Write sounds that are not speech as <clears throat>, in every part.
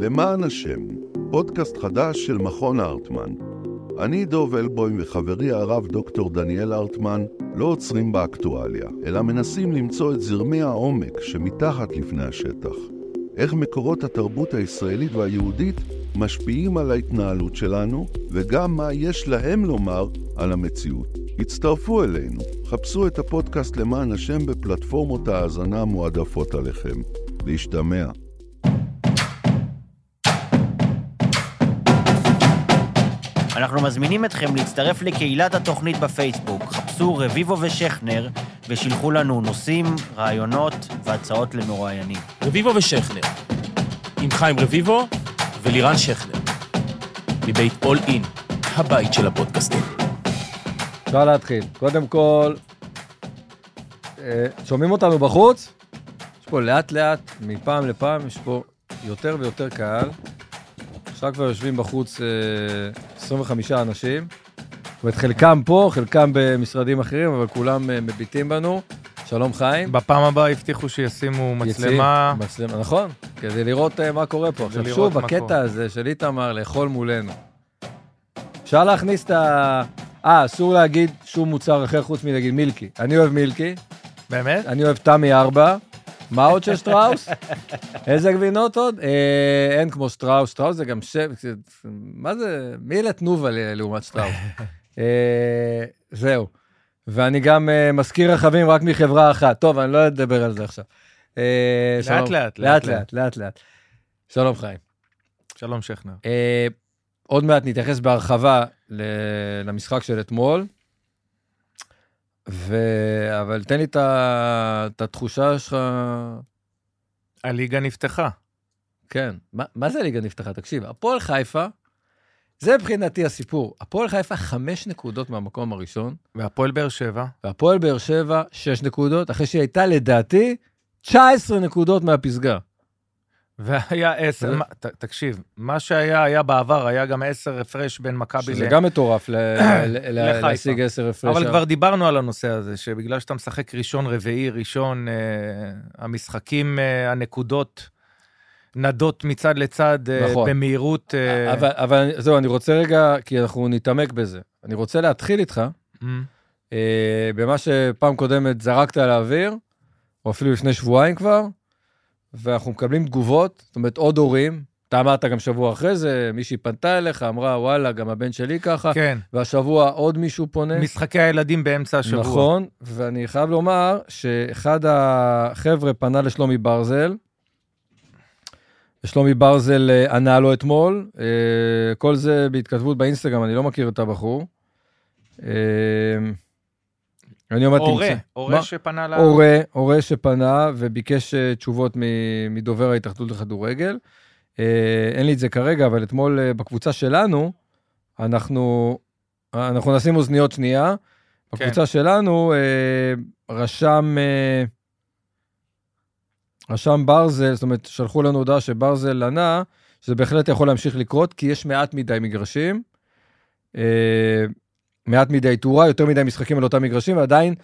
למען השם, פודקאסט חדש של מכון הארטמן. אני דוב אלבוים וחברי הרב דוקטור דניאל ארטמן לא עוצרים באקטואליה, אלא מנסים למצוא את זרמי העומק שמתחת לפני השטח. איך מקורות התרבות הישראלית והיהודית משפיעים על ההתנהלות שלנו, וגם מה יש להם לומר על המציאות. הצטרפו אלינו, חפשו את הפודקאסט למען השם בפלטפורמות ההאזנה המועדפות עליכם. להשתמע. אנחנו מזמינים אתכם להצטרף לקהילת התוכנית בפייסבוק. חפשו רביבו ושכנר ושילחו לנו נושאים, רעיונות והצעות למרואיינים. רביבו ושכנר, עם חיים רביבו ולירן שכנר, מבית אול אין, הבית של הפודקאסטים. אפשר להתחיל. קודם כל, אה, שומעים אותנו בחוץ? יש פה לאט לאט, מפעם לפעם, יש פה יותר ויותר קהל. עכשיו כבר יושבים בחוץ אה, 25 אנשים. זאת אומרת, חלקם פה, חלקם במשרדים אחרים, אבל כולם אה, מביטים בנו. שלום חיים. בפעם הבאה הבטיחו שישימו מצלמה. יציא, מצלמה, נכון, כדי לראות uh, מה קורה פה. עכשיו שוב, הקטע קורה. הזה של איתמר לאכול מולנו. אפשר להכניס את ה... אה, אסור להגיד שום מוצר אחר חוץ מלהגיד מילקי. אני אוהב מילקי, באמת? אני אוהב תמי 4. מה עוד של שטראוס? איזה גבינות עוד? אה, אין כמו שטראוס, שטראוס זה גם שם, מה זה, מי אלה תנובה ל- לעומת שטראוס? <laughs> אה, זהו. ואני גם אה, מזכיר רכבים רק מחברה אחת. טוב, אני לא אדבר על זה עכשיו. אה. לאט, לאט, לאט לאט, לאט, לאט. שלום חיים. שלום שכנר. אה, עוד מעט נתייחס בהרחבה למשחק של אתמול. ו... אבל תן לי את ה- את התחושה שלך, הליגה נפתחה. כן. מה, מה זה הליגה נפתחה? תקשיב, הפועל חיפה, זה מבחינתי הסיפור. הפועל חיפה חמש נקודות מהמקום הראשון, והפועל באר שבע. והפועל באר שבע שש נקודות, אחרי שהיא הייתה לדעתי 19 נקודות מהפסגה. והיה עשר, זה- מה- ת- תקשיב, מה שהיה, היה בעבר, היה גם עשר הפרש בין מכבי שזה ל... גם מטורף ל- <coughs> ל- ל- לחיפה. להשיג 10 הפרש. אבל כבר דיברנו על הנושא הזה, שבגלל שאתה משחק ראשון, רביעי, ראשון, אה, המשחקים, אה, הנקודות נדות מצד לצד אה, נכון. במהירות. אה, אבל, אבל זהו, אני רוצה רגע, כי אנחנו נתעמק בזה. אני רוצה להתחיל איתך אה, במה שפעם קודמת זרקת על האוויר, או אפילו לפני שבועיים כבר, ואנחנו מקבלים תגובות, זאת אומרת, עוד הורים. אתה אמרת גם שבוע אחרי זה, מישהי פנתה אליך, אמרה, וואלה, גם הבן שלי ככה, כן, והשבוע עוד מישהו פונה. משחקי הילדים באמצע השבוע. נכון, ואני חייב לומר שאחד החבר'ה פנה לשלומי ברזל, ושלומי ברזל אה, ענה לו אתמול, אה, כל זה בהתכתבות באינסטגרם, אני לא מכיר את הבחור. אני אומר, הורה, תמצא. הורה מה? שפנה ל... הורה, הורה שפנה וביקש אה, תשובות מדובר ההתאחדות לכדורגל. אה, אין לי את זה כרגע, אבל אתמול אה, בקבוצה שלנו, אנחנו, אנחנו נשים אוזניות שנייה. בקבוצה שלנו אה, רשם, רשם ברזל, זאת אומרת, שלחו לנו הודעה שברזל ענה, שזה בהחלט יכול להמשיך לקרות, כי יש מעט מדי מגרשים, מעט מדי תאורה, יותר מדי משחקים על אותם מגרשים, ועדיין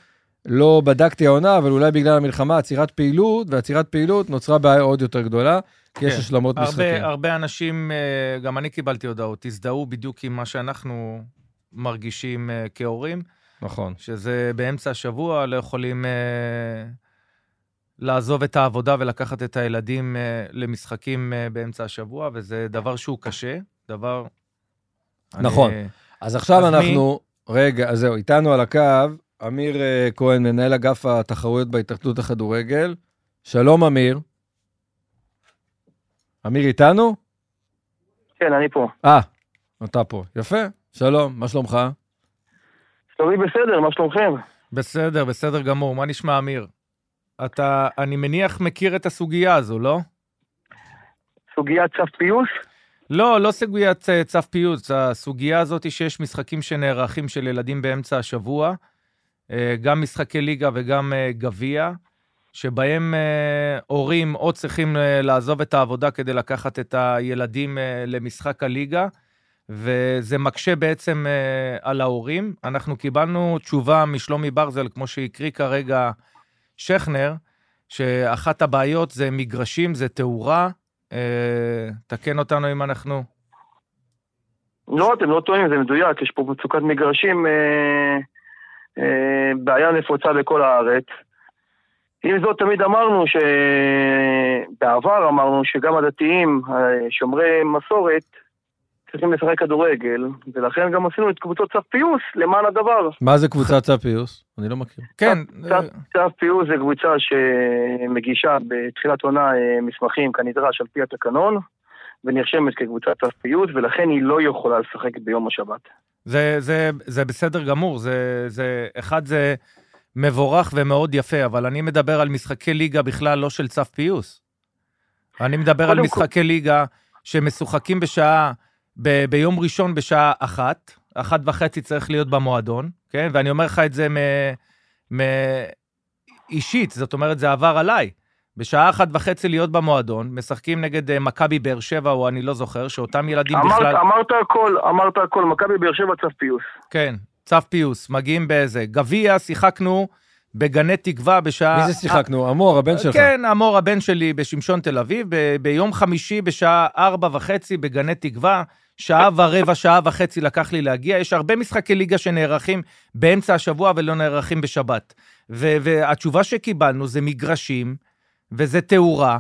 לא בדקתי העונה, אבל אולי בגלל המלחמה, עצירת פעילות, ועצירת פעילות נוצרה בעיה עוד יותר גדולה, כי יש כן. השלמות משחקים. הרבה, הרבה אנשים, אה, גם אני קיבלתי הודעות, הזדהו בדיוק עם מה שאנחנו מרגישים אה, כהורים, נכון. שזה באמצע השבוע, לא יכולים אה, לעזוב את העבודה ולקחת את הילדים אה, למשחקים אה, באמצע השבוע, וזה דבר שהוא קשה, דבר... נכון. אני, אז עכשיו אז אנחנו, רגע, אז זהו, איתנו על הקו, אמיר אה, כהן, מנהל אגף התחרויות בהתאחדות הכדורגל. שלום, אמיר. אמיר איתנו? כן, אני פה. אה, אתה פה. יפה, שלום, מה שלומך? שלומי בסדר, מה שלומכם? בסדר, בסדר גמור. מה נשמע, אמיר? אתה, אני מניח, מכיר את הסוגיה הזו, לא? סוגיית צו פיוס? לא, לא סוגיית אה, צו פיוס, הסוגיה הזאת היא שיש משחקים שנערכים של ילדים באמצע השבוע, אה, גם משחקי ליגה וגם אה, גביע, שבהם הורים או צריכים לעזוב את העבודה כדי לקחת את הילדים למשחק הליגה, וזה מקשה בעצם על ההורים. אנחנו קיבלנו תשובה משלומי ברזל, כמו שהקריא כרגע שכנר, שאחת הבעיות זה מגרשים, זה תאורה, תקן אותנו אם אנחנו... לא, אתם לא טועים, זה מדויק, יש פה מצוקת מגרשים, אה, אה, בעיה נפוצה בכל הארץ. עם זאת, תמיד אמרנו ש... בעבר אמרנו שגם הדתיים, אה, שומרי מסורת, צריכים לשחק כדורגל, ולכן גם עשינו את קבוצות צף פיוס למען הדבר. מה זה קבוצת צו פיוס? אני לא מכיר. כן, אה, צף- צף פיוס זה קבוצה שמגישה בתחילת עונה אה, מסמכים כנדרש על פי התקנון, ונרשמת כקבוצת צף פיוס, ולכן היא לא יכולה לשחק ביום השבת. זה, זה, זה בסדר גמור, זה, זה, אחד זה מבורך ומאוד יפה, אבל אני מדבר על משחקי ליגה בכלל לא של צף פיוס. אני מדבר על משחקי ליגה שמשוחקים בשעה, ב, ביום ראשון בשעה אחת, אחת וחצי צריך להיות במועדון, כן? ואני אומר לך את זה מ, מ, אישית, זאת אומרת, זה עבר עליי. בשעה אחת וחצי להיות במועדון, משחקים נגד אה, מכבי באר שבע, או אני לא זוכר, שאותם ילדים אמרת, בכלל... אמרת הכל, אמרת הכל, מכבי באר שבע צף פיוס. כן, צו פיוס, מגיעים באיזה. גביע, שיחקנו בגני תקווה בשעה... מי זה שיחקנו? אמור, הבן שלך. כן, אמור, הבן שלי בשמשון תל אביב, ב- ביום חמישי בשעה ארבע וחצי בגני תקווה, שעה ורבע, שעה וחצי לקח לי להגיע. יש הרבה משחקי ליגה שנערכים באמצע השבוע ולא נערכים בשבת. ו- והתשובה שקיבלנו זה מגרשים, וזה תאורה,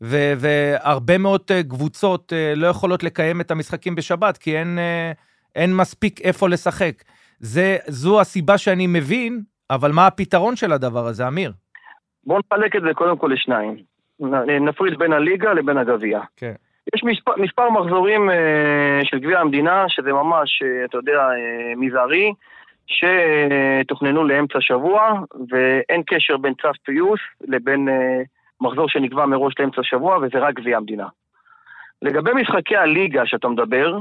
ו- והרבה מאוד אה, קבוצות אה, לא יכולות לקיים את המשחקים בשבת, כי אין, אה, אין מספיק איפה לשחק. זה, זו הסיבה שאני מבין, אבל מה הפתרון של הדבר הזה, אמיר? בואו נחלק את זה קודם כל לשניים. נפריד בין הליגה לבין הגביע. כן. יש מספר, מספר מחזורים אה, של גביע המדינה, שזה ממש, אה, אתה יודע, אה, מזערי, שתוכננו לאמצע שבוע, ואין קשר בין צו פיוס לבין אה, מחזור שנקבע מראש לאמצע שבוע, וזה רק גביע המדינה. לגבי משחקי הליגה שאתה מדבר,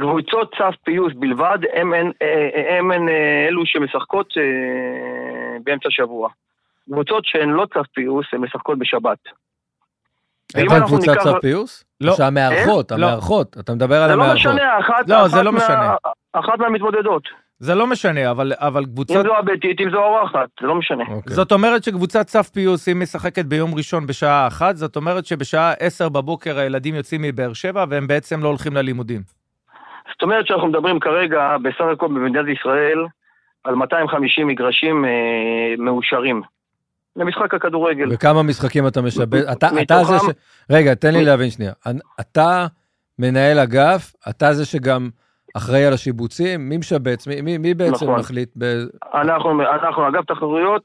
קבוצות צו פיוס בלבד, הם הן אה, הם הן, אה, אלו שמשחקות אה, באמצע שבוע. קבוצות שהן לא צו פיוס, הן משחקות בשבת. איפה אנחנו קבוצת ניקח- צו פיוס? לא. שהמארחות, לא. המארחות. אתה מדבר על זה לא המארחות. משנה, אחת, לא, זה אחת לא מה- משנה. אחת מהמתמודדות. זה לא משנה, אבל, אבל אם קבוצות... זו הביתית, אם זו האורחת, זה לא משנה. אוקיי. זאת אומרת שקבוצת צו פיוס, אם משחקת ביום ראשון בשעה אחת, זאת אומרת שבשעה עשר בבוקר הילדים יוצאים מבאר שבע והם בעצם לא הולכים ללימודים. זאת אומרת שאנחנו מדברים כרגע, בסך הכל במדינת ישראל, על 250 מגרשים אה, מאושרים. למשחק הכדורגל. וכמה משחקים אתה משבץ? אתה מתוכם- אתה זה ש... רגע, תן לי להבין שנייה. אתה מנהל אגף, אתה זה שגם אחראי על השיבוצים, מי משבץ? מי- מי מי בעצם נכון. מחליט? ב- אנחנו, אנחנו אגף תחרויות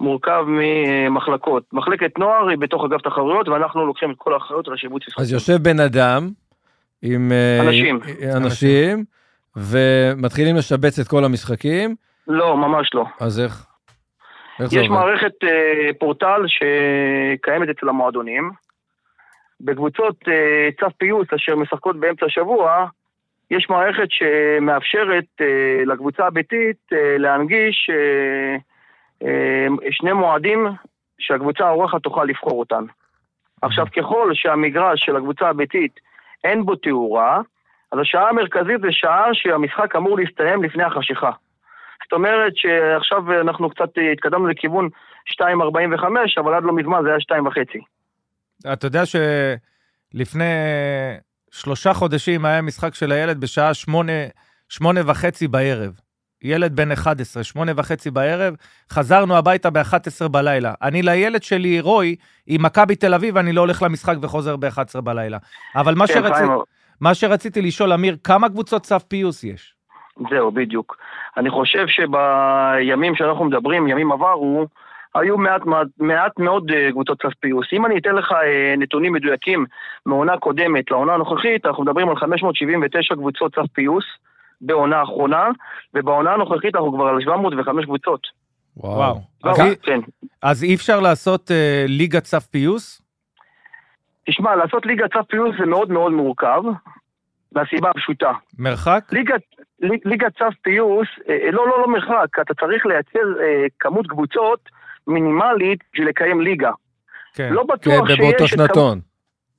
מורכב ממחלקות. מחלקת נוער היא בתוך אגף תחרויות, ואנחנו לוקחים את כל האחריות על השיבוץ משחקים. אז יושב בן אדם עם... אה, אנשים. עם- אנשים, ומתחילים לשבץ את כל המשחקים, לא, ממש לא. אז איך? יש? מערכת אה, פורטל שקיימת אצל המועדונים. בקבוצות אה, צו פיוס אשר משחקות באמצע השבוע, יש מערכת שמאפשרת אה, לקבוצה הביתית להנגיש שני מועדים שהקבוצה האורחת תוכל לבחור אותן. עכשיו, ככל שהמגרש של הקבוצה הביתית אין בו תאורה, אז השעה המרכזית זה שעה שהמשחק אמור להסתיים לפני החשיכה. זאת אומרת שעכשיו אנחנו קצת אה, התקדמנו לכיוון 2.45, אבל עד לא מזמן זה היה 2.5. אתה יודע שלפני שלושה חודשים היה משחק של הילד בשעה שמונה, שמונה וחצי בערב. ילד בן 11, שמונה וחצי בערב, חזרנו הביתה ב-11 בלילה. אני לילד שלי, רוי, עם מכבי תל אביב, אני לא הולך למשחק וחוזר ב-11 בלילה. אבל מה, כן, שרצ... מה שרציתי לשאול, אמיר, כמה קבוצות צו פיוס יש? זהו, בדיוק. אני חושב שבימים שאנחנו מדברים, ימים עברו, היו מעט, מעט, מעט מאוד אה, קבוצות צו פיוס. אם אני אתן לך אה, נתונים מדויקים מעונה קודמת לעונה הנוכחית, אנחנו מדברים על 579 קבוצות צו פיוס בעונה האחרונה, ובעונה הנוכחית אנחנו כבר על 705 קבוצות. וואו. לא, אז, אי, כן. אז אי אפשר לעשות אה, ליגת צו פיוס? תשמע, לעשות ליגת צו פיוס זה מאוד מאוד מורכב, מהסיבה הפשוטה. מרחק? ליגת, ליג- ליגת צו פיוס, אה, לא, לא, לא מרחק, אתה צריך לייצר אה, כמות קבוצות מינימלית בשביל לקיים ליגה. כן. לא כן, בטוח שיש... באותו את שנתון.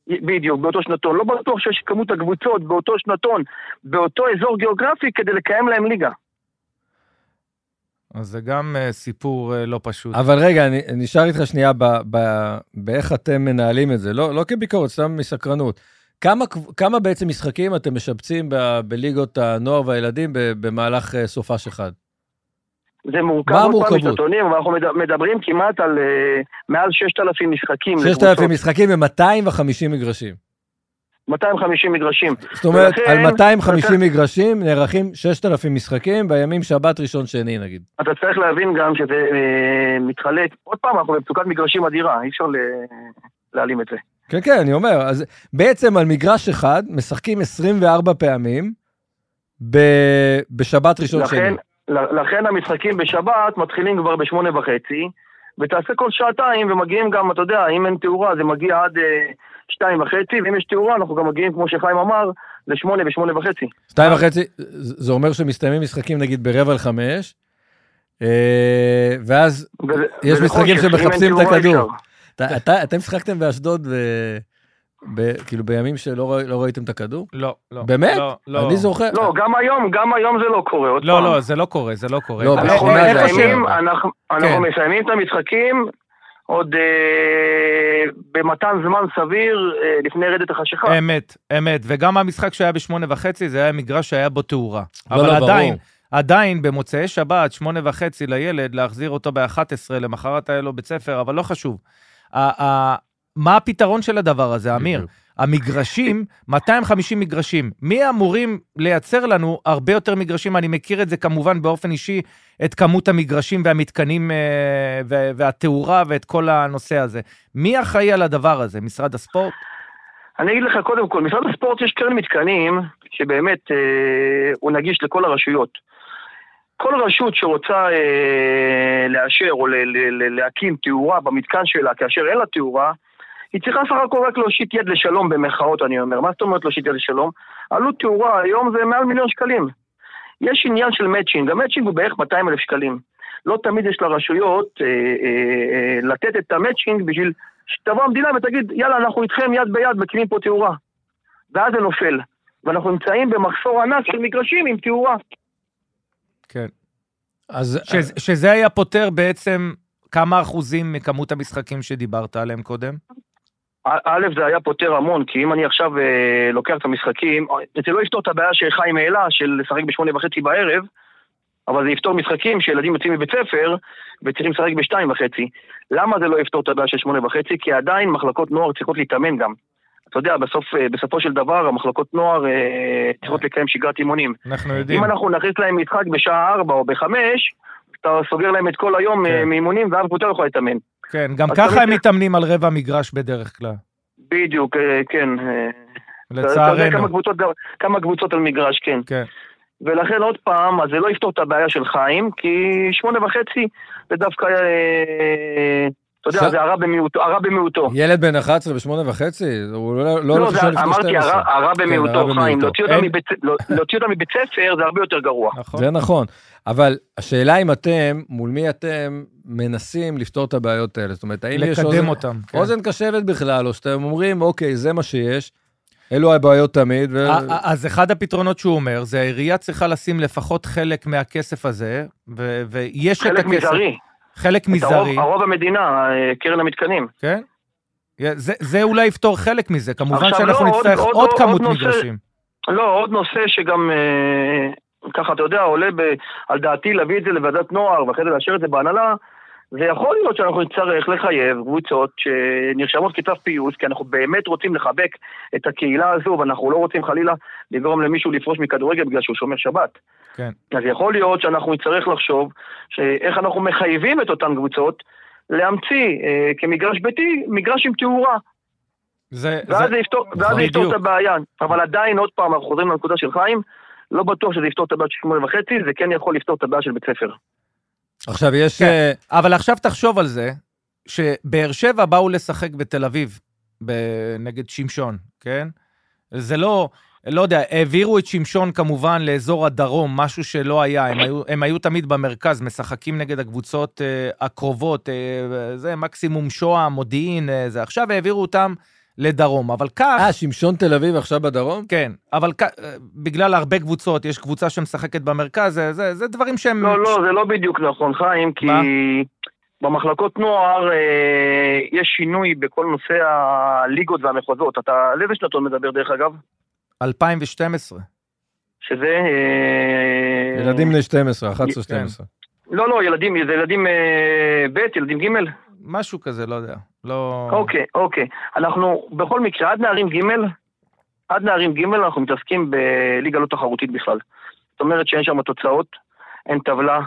כמות- בדיוק, באותו שנתון. לא בטוח שיש כמות הקבוצות באותו שנתון, באותו אזור גיאוגרפי, כדי לקיים להם ליגה. אז זה גם אה, סיפור אה, לא פשוט. אבל רגע, אני נשאר איתך שנייה ב- ב- באיך אתם מנהלים את זה, לא, לא כביקורת, סתם מסקרנות. כמה, כמה בעצם משחקים אתם משבצים ב- בליגות הנוער והילדים במהלך אה, סופש אחד? זה מורכב מה עוד פעם המורכבות? אבל אנחנו מד- מדברים כמעט על אה, מעל 6,000 משחקים. 6,000 לקבוצות. משחקים ו-250 מגרשים. 250 מגרשים. זאת אומרת, ולכן- על 250 ולכן- מגרשים נערכים 6,000 משחקים בימים שבת, ראשון, שני נגיד. אתה צריך להבין גם שזה אה, מתחלק, עוד פעם, אנחנו במצוקת מגרשים אדירה, אי אפשר ל- להעלים את זה. כן, כן, אני אומר, אז בעצם על מגרש אחד משחקים 24 פעמים ב- בשבת, ראשון, שני. לכן, ל- לכן המשחקים בשבת מתחילים כבר בשמונה וחצי, ותעשה כל שעתיים, ומגיעים גם, אתה יודע, אם אין תאורה זה מגיע עד אה, שתיים וחצי, ואם יש תאורה אנחנו גם מגיעים, כמו שחיים אמר, לשמונה ושמונה וחצי. שתיים וחצי, זה אומר שמסתיימים משחקים נגיד ברבע לחמש, אה, ואז וזה- יש וזה משחקים שמחפשים את הכדור. אתם שיחקתם באשדוד, ו- ב- כאילו בימים שלא ראי- לא ראיתם את הכדור? לא, לא. באמת? לא, לא. אני זוכר. לא, גם היום, גם היום זה לא קורה, עוד לא, פעם. לא, זה לא קורה, זה לא קורה. לא, אנחנו מסיימים, אחרת. אנחנו, אנחנו כן. מסיימים את המשחקים עוד אה, במתן זמן סביר אה, לפני רדת החשיכה. אמת, אמת. וגם המשחק שהיה בשמונה וחצי, זה היה מגרש שהיה בו תאורה. לא, אבל לא, עדיין, ברור. עדיין במוצאי שבת, שמונה וחצי לילד, להחזיר אותו ב-11, למחרת היה לו בית ספר, אבל לא חשוב. מה הפתרון של הדבר הזה, אמיר? המגרשים, 250 מגרשים. מי אמורים לייצר לנו הרבה יותר מגרשים? אני מכיר את זה כמובן באופן אישי, את כמות המגרשים והמתקנים אה, והתאורה ואת כל הנושא הזה. מי אחראי על הדבר הזה? משרד הספורט? אני אגיד לך, קודם כל, משרד הספורט יש קרן מתקנים שבאמת אה, הוא נגיש לכל הרשויות. כל רשות שרוצה אה, לאשר או ל- ל- ל- להקים תאורה במתקן שלה כאשר אין לה תאורה, היא צריכה סך הכל רק להושיט יד לשלום במרכאות, אני אומר. מה זאת אומרת להושיט יד לשלום? עלות תאורה היום זה מעל מיליון שקלים. יש עניין של מאצ'ינג, המצ'ינג הוא בערך 200 אלף שקלים. לא תמיד יש לרשויות אה, אה, אה, לתת את המצ'ינג בשביל שתבוא המדינה ותגיד, יאללה, אנחנו איתכם יד ביד מקימים פה תאורה. ואז זה נופל. ואנחנו נמצאים במחסור ענק של מגרשים עם תאורה. כן. אז שזה, שזה היה פותר בעצם כמה אחוזים מכמות המשחקים שדיברת עליהם קודם? א- א', זה היה פותר המון, כי אם אני עכשיו אה, לוקח את המשחקים, אה, זה לא יפתור את הבעיה שחיים העלה, של לשחק בשמונה וחצי בערב, אבל זה יפתור משחקים שילדים יוצאים מבית ספר וצריכים לשחק בשתיים וחצי. למה זה לא יפתור את הבעיה של שמונה וחצי? כי עדיין מחלקות נוער צריכות להתאמן גם. אתה יודע, בסוף, אה, בסופו של דבר המחלקות נוער אה, צריכות לקיים שגרת אימונים. אנחנו יודעים. אם אנחנו נכניס להם משחק בשעה ארבע או בחמש, אתה סוגר להם את כל היום כן. אה, מאימונים ואף קבוצה לא יכולה להתאמן. כן, גם ככה הם מתאמנים על רבע מגרש בדרך כלל, בדיוק, אה, כן. אה, לצערנו. כמה קבוצות, כמה קבוצות על מגרש, כן. כן. ולכן עוד פעם, אז זה לא יפתור את הבעיה של חיים, כי שמונה וחצי זה דווקא, אה, אתה יודע, זה הרע במיעוטו, הרע במיעוטו. ילד בן 11 בשמונה וחצי, הוא לא הולך לישון לפני אמרתי, 12. הרע- הרע הרע במיעוטו, חיים. להוציא אותם מבית- לא- מבית ספר זה הרבה יותר גרוע. נכון. זה נכון, אבל השאלה אם אתם, מול מי אתם מנסים לפתור את הבעיות האלה? זאת אומרת, האם יש לקדם אוזן, אותם. כן. אוזן קשבת בכלל, או שאתם אומרים, אוקיי, זה מה שיש, אלו הבעיות תמיד, ו... אז אחד הפתרונות שהוא אומר, זה העירייה צריכה לשים לפחות חלק מהכסף הזה, ויש את חלק הכסף. מזערי. חלק את הרוב- מזערי, הרוב המדינה, אה, קרן המתקנים. כן? זה, זה אולי יפתור חלק מזה, כמובן שאנחנו לא, נצטרך עוד- עוד, עוד- כמות עוד נושא- מגרשים. לא, עוד נושא שגם, אה, ככה, אתה יודע, עולה ב, על דעתי להביא את זה לוועדת נוער ואחרי זה לאשר את זה בהנהלה, זה יכול להיות שאנחנו נצטרך לחייב קבוצות שנרשמות כצו פיוס, כי אנחנו באמת רוצים לחבק את הקהילה הזו, ואנחנו לא רוצים חלילה לגרום למישהו לפרוש מכדורגל בגלל שהוא שומר שבת. כן. אז יכול להיות שאנחנו נצטרך לחשוב שאיך אנחנו מחייבים את אותן קבוצות להמציא אה, כמגרש ביתי, מגרש עם תאורה. זה, ואז זה, זה יפתור, ואז זה יפתור את. הבעיה. אבל עדיין, עוד פעם, אנחנו חוזרים לנקודה של חיים, לא בטוח שזה יפתור את הבעיה של שמונה וחצי, זה כן יכול לפתור את הבעיה של בית ספר. עכשיו, יש... כן. אה, אבל עכשיו תחשוב על זה, שבאר שבע באו לשחק בתל אביב, נגד שמשון, כן? זה לא, לא יודע, העבירו את שמשון כמובן לאזור הדרום, משהו שלא היה, הם היו, הם היו תמיד במרכז, משחקים נגד הקבוצות אה, הקרובות, אה, זה מקסימום שוהם, מודיעין, אה, זה. עכשיו העבירו אותם לדרום, אבל כך... אה, שמשון תל אביב עכשיו בדרום? כן, אבל כ... בגלל הרבה קבוצות, יש קבוצה שמשחקת במרכז, זה, זה, זה דברים שהם... לא, לא, זה לא בדיוק נכון, חיים, כי מה? במחלקות נוער אה, יש שינוי בכל נושא הליגות והמחוזות. אתה, על איזה שנתון מדבר דרך אגב? 2012. שזה... אה, ילדים בני 12, כן. 11-12. לא, לא, ילדים, זה ילדים אה, ב', ילדים ג'. משהו כזה, לא יודע. לא... אוקיי, אוקיי. אנחנו, בכל מקרה, עד נערים ג', עד נערים ג' אנחנו מתעסקים בליגה לא תחרותית בכלל. זאת אומרת שאין שם תוצאות, אין טבלה,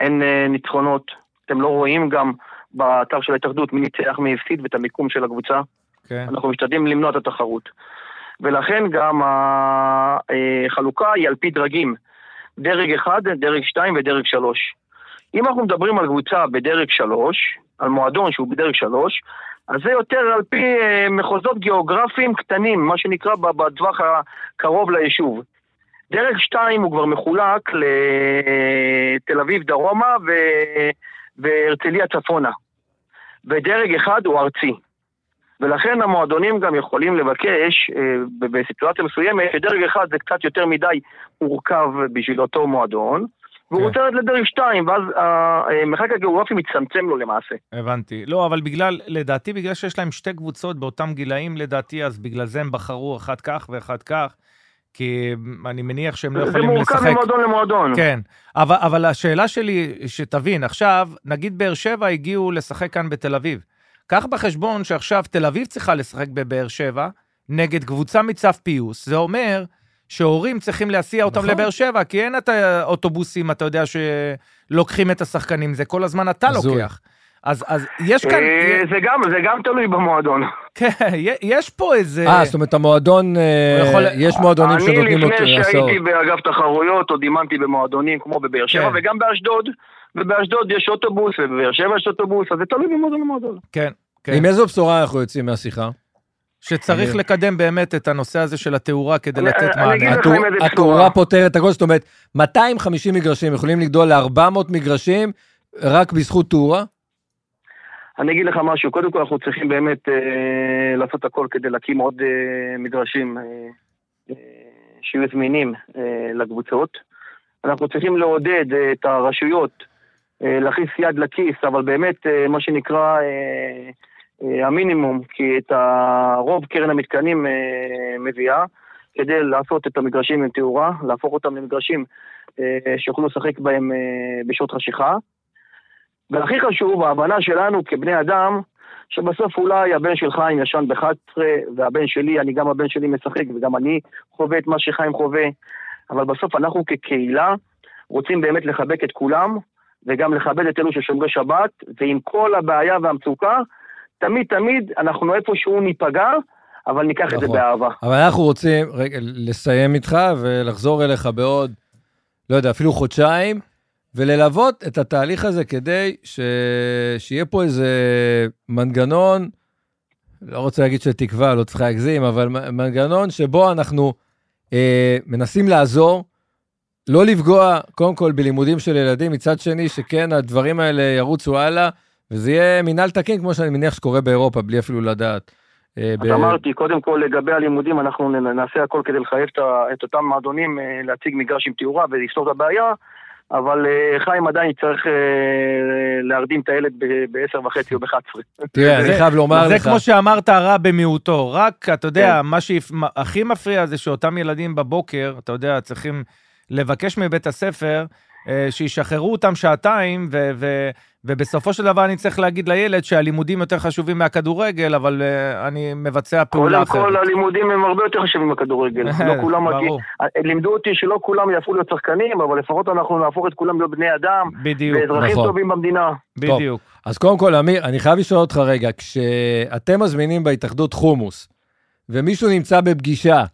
אין אה, ניצחונות. אתם לא רואים גם באתר של ההתאחדות מי ניצח, מי הפסיד ואת המיקום של הקבוצה. כן. אנחנו משתדלים למנוע את התחרות. ולכן גם החלוקה היא על פי דרגים. דרג 1, דרג 2 ודרג 3. אם אנחנו מדברים על קבוצה בדרג 3, על מועדון שהוא בדרג 3, אז זה יותר על פי אה, מחוזות גיאוגרפיים קטנים, מה שנקרא בטווח הקרוב ליישוב. דרג 2 הוא כבר מחולק לתל אביב דרומה ו... והרצליה צפונה. ודרג 1 הוא ארצי. ולכן המועדונים גם יכולים לבקש, אה, בסיטואציה מסוימת, שדרג אחד זה קצת יותר מדי מורכב בשביל אותו מועדון, והוא כן. רוצה לרדת לדרג שתיים, ואז המרחק הגיאוגרפי מצטמצם לו למעשה. הבנתי. לא, אבל בגלל, לדעתי, בגלל שיש להם שתי קבוצות באותם גילאים, לדעתי, אז בגלל זה הם בחרו אחת כך ואחת כך, כי אני מניח שהם לא זה יכולים מורכב לשחק. ממועדון למועדון. כן, אבל, אבל השאלה שלי, שתבין, עכשיו, נגיד באר שבע הגיעו לשחק כאן בתל אביב. קח בחשבון שעכשיו תל אביב צריכה לשחק בבאר שבע נגד קבוצה מצף פיוס. זה אומר שהורים צריכים להסיע אותם נכון. לבאר שבע, כי אין את האוטובוסים, אתה יודע, שלוקחים את השחקנים, זה כל הזמן אתה הזוי. לוקח. אז, אז יש כאן, אה, זה גם, זה גם תלוי במועדון. <laughs> כן, יש פה איזה... אה, זאת אומרת, המועדון, אה, יכול- יש מועדונים שנותנים לו אני לפני. שהייתי באגף תחרויות, עוד אימנתי במועדונים כמו בבאר שבע, כן. וגם באשדוד, ובאשדוד יש אוטובוס, ובבאר שבע יש אוטובוס, אז זה תלוי ממועדון למועדון. כן, כן. עם איזו בשורה אנחנו יוצאים מהשיחה? שצריך אני- לקדם באמת את הנושא הזה של התאורה כדי אני- לתת אני מענה. התאורה. פותרת הכל, זאת אומרת, 250 מגרשים יכולים לגדול ל-400 מגרשים רק בזכות תאורה? אני אגיד לך משהו, קודם כל אנחנו צריכים באמת אה, לעשות הכל כדי להקים עוד אה, מדרשים אה, אה, שיהיו זמינים אה, לקבוצות. אנחנו צריכים לעודד אה, את הרשויות אה, להכניס יד לכיס, אבל באמת אה, מה שנקרא אה, המינימום, כי את הרוב קרן המתקנים אה, מביאה, כדי לעשות את המגרשים עם תאורה, להפוך אותם למגרשים אה, שיוכלו לשחק בהם אה, בשעות חשיכה. והכי חשוב, ההבנה שלנו כבני אדם, שבסוף אולי הבן של חיים ישן ב-11, והבן שלי, אני גם הבן שלי משחק, וגם אני חווה את מה שחיים חווה, אבל בסוף אנחנו כקהילה רוצים באמת לחבק את כולם, וגם לכבד את אלו ששומרי שבת, ועם כל הבעיה והמצוקה, תמיד תמיד אנחנו איפשהו ניפגע, אבל ניקח את זה נכון. באהבה. אבל אנחנו רוצים רגע לסיים איתך ולחזור אליך בעוד, לא יודע, אפילו חודשיים, וללוות את התהליך הזה כדי ש... שיהיה פה איזה מנגנון, לא רוצה להגיד של תקווה, לא צריך להגזים, אבל מנגנון שבו אנחנו אה, מנסים לעזור, לא לפגוע, קודם כל, בלימודים של ילדים, מצד שני, שכן, הדברים האלה ירוצו הלאה, וזה יהיה מינהל תקין, כמו שאני מניח שקורה באירופה, בלי אפילו לדעת. אה, ב- אז אמרתי, קודם כל לגבי הלימודים, אנחנו נעשה הכל כדי לחייב את אותם מועדונים אה, להציג מגרש עם תאורה ולפתור את הבעיה, אבל אה, חיים עדיין יצטרך אה, להרדים את הילד ב-10 וחצי או ב-11. תראה, אני זה- חייב לומר זה לך, כמו שאמרת, הרע במיעוטו. רק, אתה יודע, כן. מה שהכי מפריע זה שאותם ילדים בבוקר, אתה יודע, צריכים לבקש מבית הספר אה, שישחררו אותם שעתיים, ו- ו- ובסופו של דבר אני צריך להגיד לילד שהלימודים יותר חשובים מהכדורגל, אבל אה, אני מבצע פעולה קודם אחרת. כל הלימודים הם הרבה יותר חשובים בכדורגל. <laughs> לא כולם. ברור, לימדו אותי שלא כולם יהפכו להיות שחקנים, אבל לפחות אנחנו נהפוך את כולם להיות בני אדם, בדיוק, ואזרחים נכון. טובים במדינה. בדיוק. אז קודם כל, אמיר, אני חייב לשאול אותך רגע, כשאתם מזמינים בהתאחדות חומוס, ומישהו נמצא בפגישה,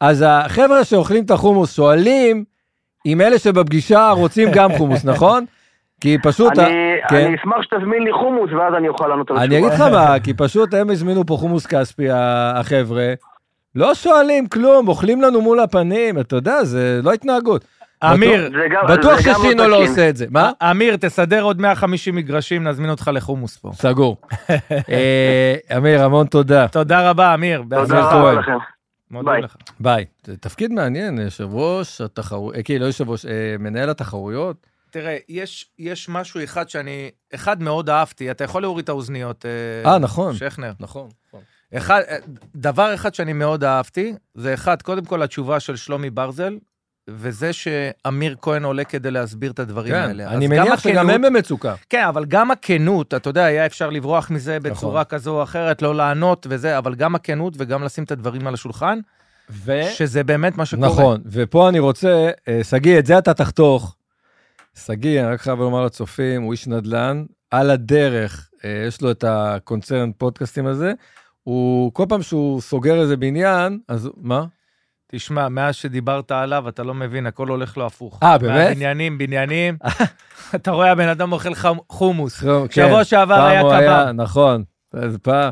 אז החבר'ה שאוכלים את החומוס שואלים אם אלה שבפגישה רוצים גם חומוס, <laughs> נכון? כי פשוט... ה- אני כן. אני אשמח שתזמין לי חומוס, ואז אני אוכל לענות על אני התשובה. אגיד לך מה, כי פשוט הם הזמינו פה חומוס כספי, החבר'ה, לא שואלים כלום, אוכלים לנו מול הפנים, אתה יודע, זה לא התנהגות. אמיר, בטוח ששינו לא תקין. עושה את זה. מה? אמיר, תסדר עוד 150 מגרשים, נזמין אותך לחומוס פה. סגור. <laughs> אה, אמיר, המון תודה. תודה רבה, אמיר. תודה רבה. לכם. ביי. לך. ביי. תפקיד מעניין, יושב ראש התחרות, אה, כאילו, לא יושב ראש, אה, מנהל התחרויות. תראה, יש, יש משהו אחד שאני, אחד מאוד אהבתי, אתה יכול להוריד את האוזניות, אה, אה, נכון. שכנר. נכון. נכון. אחד, דבר אחד שאני מאוד אהבתי, זה אחד, קודם כל התשובה של שלומי ברזל, וזה שאמיר כהן עולה כדי להסביר את הדברים כן, האלה. אני מניח שגם הכנות- הם במצוקה. כן, אבל גם הכנות, אתה יודע, היה אפשר לברוח מזה בצורה נכון. כזו או אחרת, לא לענות וזה, אבל גם הכנות וגם לשים את הדברים על השולחן, ו... שזה באמת מה שקורה. נכון, ופה אני רוצה, אה, שגיא, את זה אתה תחתוך. שגיא, אני רק חייב לומר לצופים, הוא איש נדל"ן, על הדרך, אה, יש לו את הקונצרן פודקאסטים הזה, הוא, כל פעם שהוא סוגר איזה בניין, אז מה? תשמע, מאז שדיברת עליו, אתה לא מבין, הכל הולך לו הפוך. אה, באמת? בניינים, בניינים, <laughs> אתה רואה, הבן אדם אוכל חומוס. כן, שבוע שעבר היה קבב. נכון, פעם,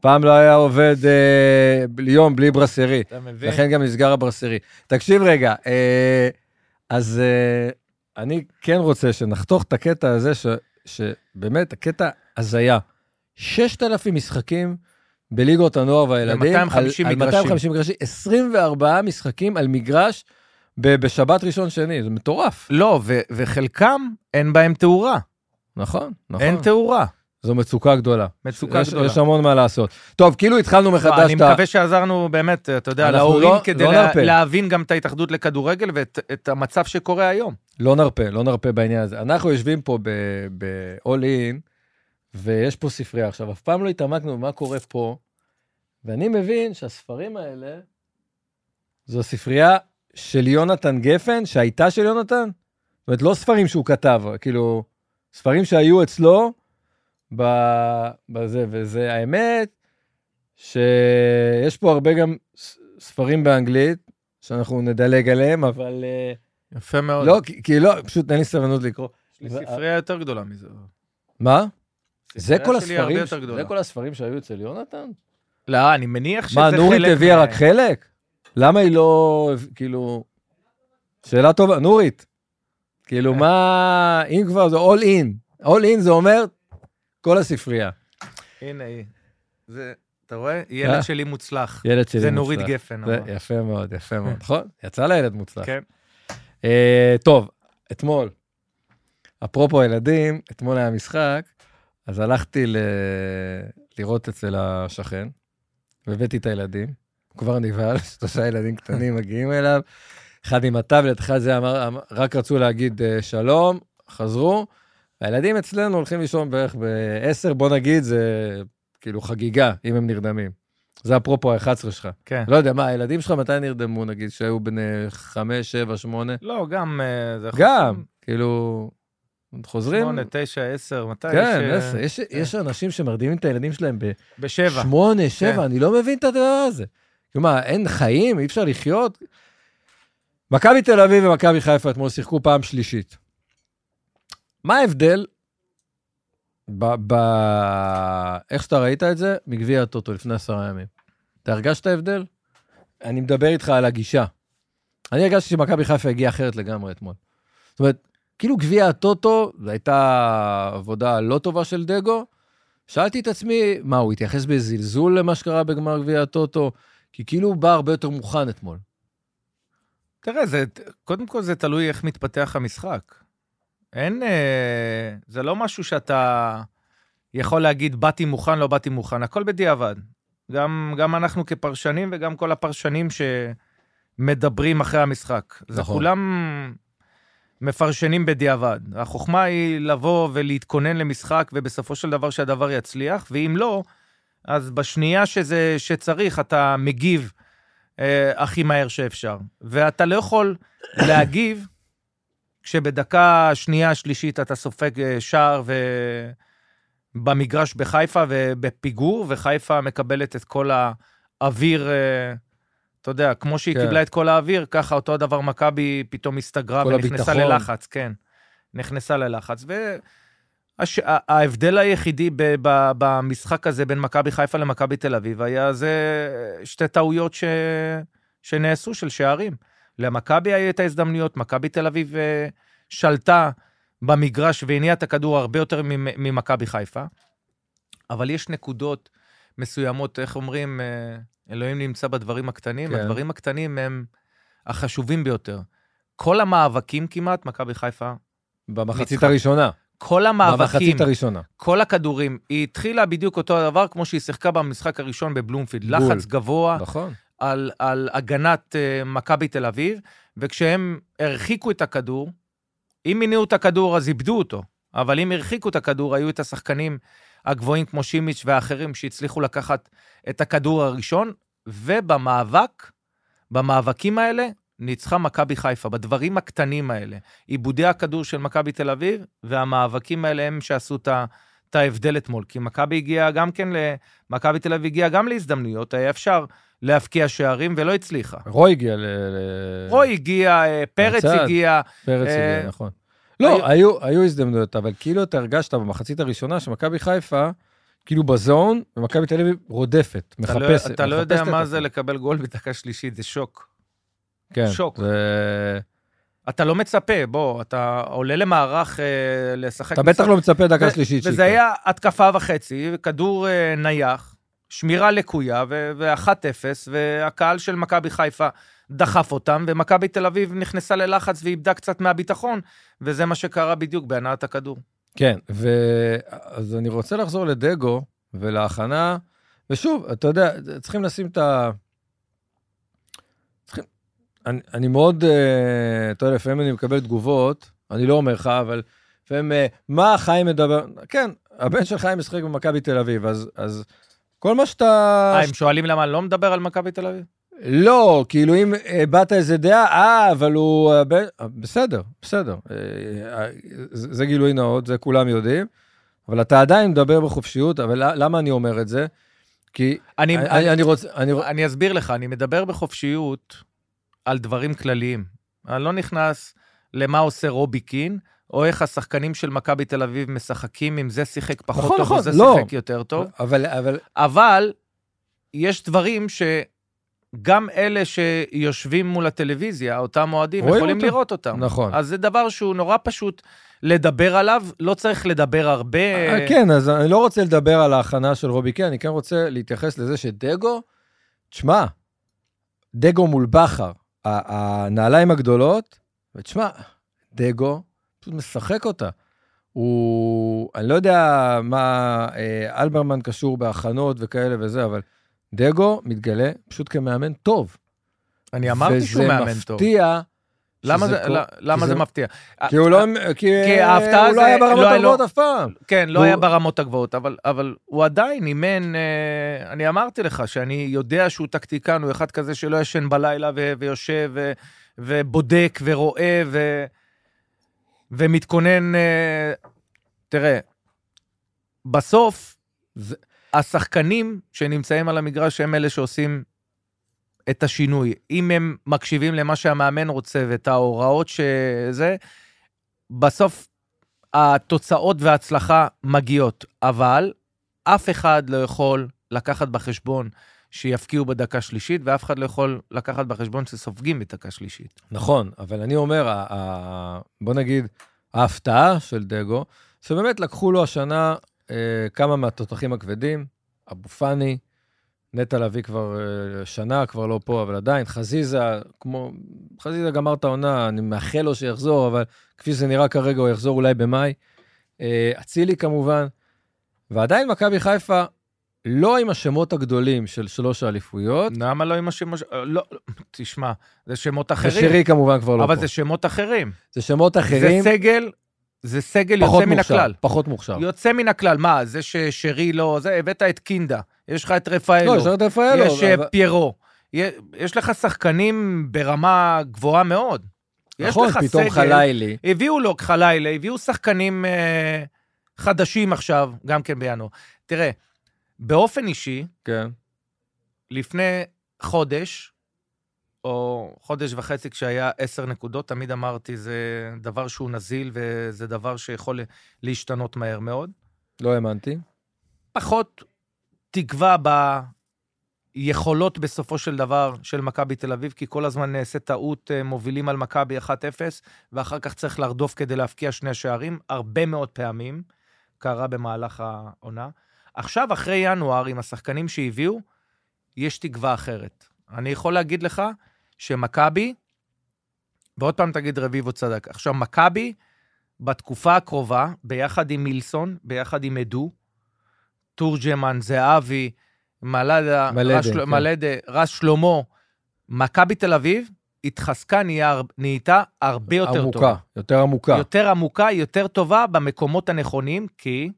פעם לא היה עובד אה, יום בלי ברסרי. אתה מבין? לכן גם נסגר הברסרי. תקשיב רגע, אה, אז אה, אני כן רוצה שנחתוך את הקטע הזה, ש, שבאמת, הקטע הזיה. 6,000 משחקים בליגות הנוער והילדים. ב- 250 על, על מגרשים. 250 מגרשים, 24 משחקים על מגרש ב- בשבת ראשון-שני, זה מטורף. לא, ו- וחלקם, אין בהם תאורה. נכון, נכון. אין תאורה. זו מצוקה גדולה. מצוקה יש, גדולה. יש המון מה לעשות. טוב, כאילו התחלנו לא, מחדש אני את ה... מקווה שעזרנו באמת, אתה יודע, להורים לא- כדי לא לה-. להבין גם את ההתאחדות לכדורגל ואת את המצב שקורה היום. לא נרפה, לא נרפה בעניין הזה. אנחנו יושבים פה ב-all in, ויש פה ספרייה. עכשיו, אף פעם לא התעמקנו במה קורה פה, ואני מבין שהספרים האלה, זו ספרייה של יונתן גפן, שהייתה של יונתן. זאת אומרת, לא ספרים שהוא כתב, כאילו, ספרים שהיו אצלו בזה, וזה האמת, שיש פה הרבה גם ספרים באנגלית, שאנחנו נדלג עליהם, אבל... אה, יפה מאוד. לא, כי, כי לא, פשוט אין לי סבלנות לקרוא. יש לי ספרייה יותר גדולה מזה. מה? זה כל הספרים. זה כל הספרים שהיו אצל יונתן? לא, אני מניח שזה מה, חלק... נורית הביאה מה- רק חלק? למה היא לא, כאילו... שאלה טובה, נורית. כאילו, אה. מה, אם כבר זה all in. all in זה אומר כל הספרייה. הנה היא. זה, אתה רואה? אה? ילד שלי מוצלח. ילד שלי זה מוצלח. נורית גפן. זה. יפה מאוד, יפה מאוד, <laughs> נכון? יצא לה ילד מוצלח. כן. אה, טוב, אתמול, אפרופו ילדים, אתמול היה משחק, אז הלכתי ל... לראות אצל השכן, והבאתי את הילדים, הוא כבר נבהל, <laughs> שלושה ילדים קטנים <laughs> מגיעים אליו, אחד עם הטאבלט, אחד זה אמר, רק רצו להגיד אה, שלום, חזרו, והילדים אצלנו הולכים לישון בערך ב-10, בוא נגיד, זה כאילו חגיגה, אם הם נרדמים. זה אפרופו ה-11 שלך. כן. לא יודע, מה, הילדים שלך מתי נרדמו, נגיד, שהיו בני 5, 7, 8? לא, גם... אה, זה גם, כאילו, חוזרים? שמונה, תשע, עשר, מתי כן, יש... אה, יש, יש אנשים שמרדימים את הילדים שלהם בשבע. בשמונה, שבע, כן. אני לא מבין את הדבר הזה. כלומר, אין חיים, אי אפשר לחיות. מכבי תל אביב ומכבי חיפה אתמול שיחקו פעם שלישית. מה ההבדל ב... ב... איך שאתה ראית את זה מגביע הטוטו לפני עשרה ימים? אתה הרגשת הבדל? אני מדבר איתך על הגישה. אני הרגשתי שמכבי חיפה הגיעה אחרת לגמרי אתמול. זאת אומרת, כאילו גביע הטוטו, זו הייתה עבודה לא טובה של דגו. שאלתי את עצמי, מה, הוא התייחס בזלזול למה שקרה בגמר גביע הטוטו? כי כאילו הוא בא הרבה יותר מוכן אתמול. תראה, זה, קודם כל זה תלוי איך מתפתח המשחק. אין, אה, זה לא משהו שאתה יכול להגיד, באתי מוכן, לא באתי מוכן, הכל בדיעבד. גם, גם אנחנו כפרשנים וגם כל הפרשנים שמדברים אחרי המשחק. זה נכון. כולם מפרשנים בדיעבד. החוכמה היא לבוא ולהתכונן למשחק, ובסופו של דבר שהדבר יצליח, ואם לא, אז בשנייה שזה, שצריך, אתה מגיב אה, הכי מהר שאפשר. ואתה לא יכול <coughs> להגיב כשבדקה שנייה, שלישית אתה סופג אה, שער ו... במגרש בחיפה ובפיגור, וחיפה מקבלת את כל האוויר, אה, אתה יודע, כמו שהיא כן. קיבלה את כל האוויר, ככה אותו הדבר מכבי פתאום הסתגרה ונכנסה הביטחון. ללחץ, כן. נכנסה ללחץ. וההבדל היחידי ב- ב- במשחק הזה בין מכבי חיפה למכבי תל אביב היה זה שתי טעויות ש... שנעשו של שערים. למכבי היו את ההזדמנויות, מכבי תל אביב אה, שלטה במגרש והניעה את הכדור הרבה יותר ממ- ממכבי חיפה, אבל יש נקודות מסוימות, איך אומרים, אה, אלוהים נמצא בדברים הקטנים, כן. הדברים הקטנים הם החשובים ביותר. כל המאבקים כמעט, מכבי חיפה, במחצית ניצחה. הראשונה. כל המאבקים, במחצית הראשונה. כל הכדורים, היא התחילה בדיוק אותו הדבר כמו שהיא שיחקה במשחק הראשון בבלומפילד. בול. לחץ גבוה נכון. על, על הגנת uh, מכבי תל אביב, וכשהם הרחיקו את הכדור, אם הניעו את הכדור אז איבדו אותו, אבל אם הרחיקו את הכדור, היו את השחקנים הגבוהים כמו שימיץ' ואחרים שהצליחו לקחת את הכדור הראשון, ובמאבק, במאבקים האלה, ניצחה מכבי חיפה, בדברים הקטנים האלה. עיבודי הכדור של מכבי תל אביב, והמאבקים האלה הם שעשו את ההבדל אתמול, כי מכבי הגיעה גם כן. מכבי תל אביב הגיעה גם להזדמנויות, היה אפשר להבקיע שערים ולא הצליחה. רוי הגיע ל... רוי הגיע, אה, פרץ מהצד. הגיע, פרץ אה, הגיע, נכון. לא, היו, היו הזדמנויות, אבל כאילו אתה הרגשת במחצית הראשונה שמכבי חיפה, כאילו בזון, ומכבי תל אביב רודפת, אתה לא, מחפשת. אתה לא יודע מחפשת את מה. זה לקבל גול בדקה שלישית, זה שוק. כן, שוק. זה... אתה לא מצפה, בוא, אתה עולה למערך אה, לשחק... אתה בטח לא מצפה דקה שלישית וזה שיקרה. היה התקפה וחצי, כדור אה, נייח, שמירה לקויה ו-1-0, והקהל של מכבי חיפה דחף אותם, ומכבי תל אביב נכנסה ללחץ ואיבדה קצת מהביטחון, וזה מה שקרה בדיוק בהנעת הכדור. כן, ו... אז אני רוצה לחזור לדגו ולהכנה, ושוב, אתה יודע, צריכים לשים את ה... צריכים... אני, אני מאוד, אה, אתה יודע, לפעמים אני מקבל תגובות, אני לא אומר לך, אבל לפעמים, אה, מה חיים מדבר? כן, הבן של חיים משחק במכבי תל אביב, אז, אז כל מה שאתה... אה, הם שואלים למה אני לא מדבר על מכבי תל אביב? לא, כאילו אם אה, באת איזה דעה, אה, אבל הוא... אה, אה, בסדר, בסדר. זה גילוי נאות, זה כולם יודעים, אבל אתה עדיין מדבר בחופשיות, אבל למה אני אומר את זה? כי אני, אני, אני, אני רוצה... אני, אני אסביר לך, אני מדבר בחופשיות על דברים כלליים. אני לא נכנס למה עושה רובי קין, או איך השחקנים של מכבי תל אביב משחקים, אם זה שיחק פחות נכון, טוב, נכון, או זה לא. שיחק יותר טוב. אבל, אבל... אבל יש דברים שגם אלה שיושבים מול הטלוויזיה, אותם אוהדים, יכולים אותם. לראות אותם. נכון. אז זה דבר שהוא נורא פשוט לדבר עליו, לא צריך לדבר הרבה. אה, כן, אז אני לא רוצה לדבר על ההכנה של רובי קין, אני כן רוצה להתייחס לזה שדגו, תשמע, דגו מול בכר, הנעליים הגדולות, ותשמע, דגו פשוט משחק אותה. הוא, אני לא יודע מה אה, אלברמן קשור בהכנות וכאלה וזה, אבל דגו מתגלה פשוט כמאמן טוב. אני אמרתי שהוא מאמן וזה טוב. מפתיע. למה זה- לא- למה כי זה זה- מפתיע? כי הוא לא, כי כי ההפתעה הוא לא היה ברמות לא לו- הגבוהות אף פעם. כן, לא והוא- היה ברמות הגבוהות, אבל, אבל הוא עדיין אימן, אה, אני אמרתי לך שאני יודע שהוא טקטיקן, הוא אחד כזה שלא ישן בלילה ו- ויושב ו- ובודק ורואה ו- ומתכונן. אה, תראה, בסוף, זה- השחקנים שנמצאים על המגרש הם אלה שעושים את השינוי. אם הם מקשיבים למה שהמאמן רוצה ואת ההוראות שזה, בסוף התוצאות וההצלחה מגיעות, אבל אף אחד לא יכול לקחת בחשבון שיפקיעו בדקה שלישית, ואף אחד לא יכול לקחת בחשבון שסופגים בדקה שלישית. נכון, אבל אני אומר, בוא נגיד, ההפתעה של דגו, שבאמת לקחו לו השנה אה, כמה מהתותחים הכבדים, אבו פאני, נטע לביא כבר אה, שנה, כבר לא פה, אבל עדיין, חזיזה, כמו, חזיזה גמר את העונה, אני מאחל לו שיחזור, אבל כפי שזה נראה כרגע, הוא יחזור אולי במאי. אה, אצילי כמובן, ועדיין מכבי חיפה לא עם השמות הגדולים של שלוש האליפויות, למה לא עם השמות... לא, תשמע, זה שמות אחרים. ושירי כמובן כבר לא אבל פה. זה שמות אחרים. זה שמות זה אחרים, סגל, זה סגל יוצא מן מוכשר, הכלל. פחות מוכשר. יוצא מן הכלל. מה, זה ששרי לא... זה, הבאת את קינדה, יש לך את רפאלו. לא, יש לך את רפאלו. יש אה, אבל- פיירו. יש לך שחקנים ברמה גבוהה מאוד. יש נכון, לך פתאום סגל, חלילי. הביאו לו חלילה, הביאו שחקנים אה, חדשים עכשיו, גם כן בינואר. תראה, באופן אישי, כן. לפני חודש, או חודש וחצי כשהיה עשר נקודות, תמיד אמרתי, זה דבר שהוא נזיל וזה דבר שיכול להשתנות מהר מאוד. לא האמנתי. פחות תקווה היכולות בסופו של דבר של מכבי תל אביב, כי כל הזמן נעשה טעות, אה, מובילים על מכבי 1-0, ואחר כך צריך לרדוף כדי להבקיע שני שערים, הרבה מאוד פעמים, קרה במהלך העונה. עכשיו, אחרי ינואר, עם השחקנים שהביאו, יש תקווה אחרת. אני יכול להגיד לך שמכבי, ועוד פעם תגיד רביבו צדק, עכשיו, מכבי, בתקופה הקרובה, ביחד עם מילסון, ביחד עם עדו, תורג'מן, זהבי, מלדה, מלדה, רס, כן. מלדה, רס שלמה, מכבי תל אביב התחזקה, נהיה, נהייתה הרבה יותר עמוקה, טובה. יותר עמוקה. יותר עמוקה, יותר טובה במקומות הנכונים, כי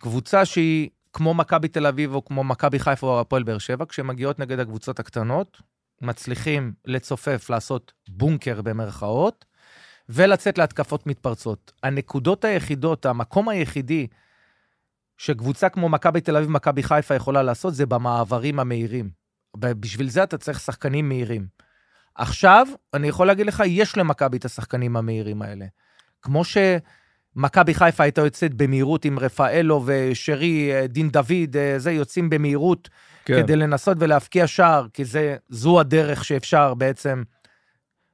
קבוצה שהיא כמו מכבי תל אביב או כמו מכבי חיפה או הפועל באר שבע, כשהן מגיעות נגד הקבוצות הקטנות, מצליחים לצופף, לעשות בונקר במרכאות, ולצאת להתקפות מתפרצות. הנקודות היחידות, המקום היחידי שקבוצה כמו מכבי תל אביב, מכבי חיפה יכולה לעשות, זה במעברים המהירים. בשביל זה אתה צריך שחקנים מהירים. עכשיו, אני יכול להגיד לך, יש למכבי את השחקנים המהירים האלה. כמו שמכבי חיפה הייתה יוצאת במהירות עם רפאלו ושרי, אה, דין דוד, אה, זה, יוצאים במהירות כן. כדי לנסות ולהבקיע שער, כי זה, זו הדרך שאפשר בעצם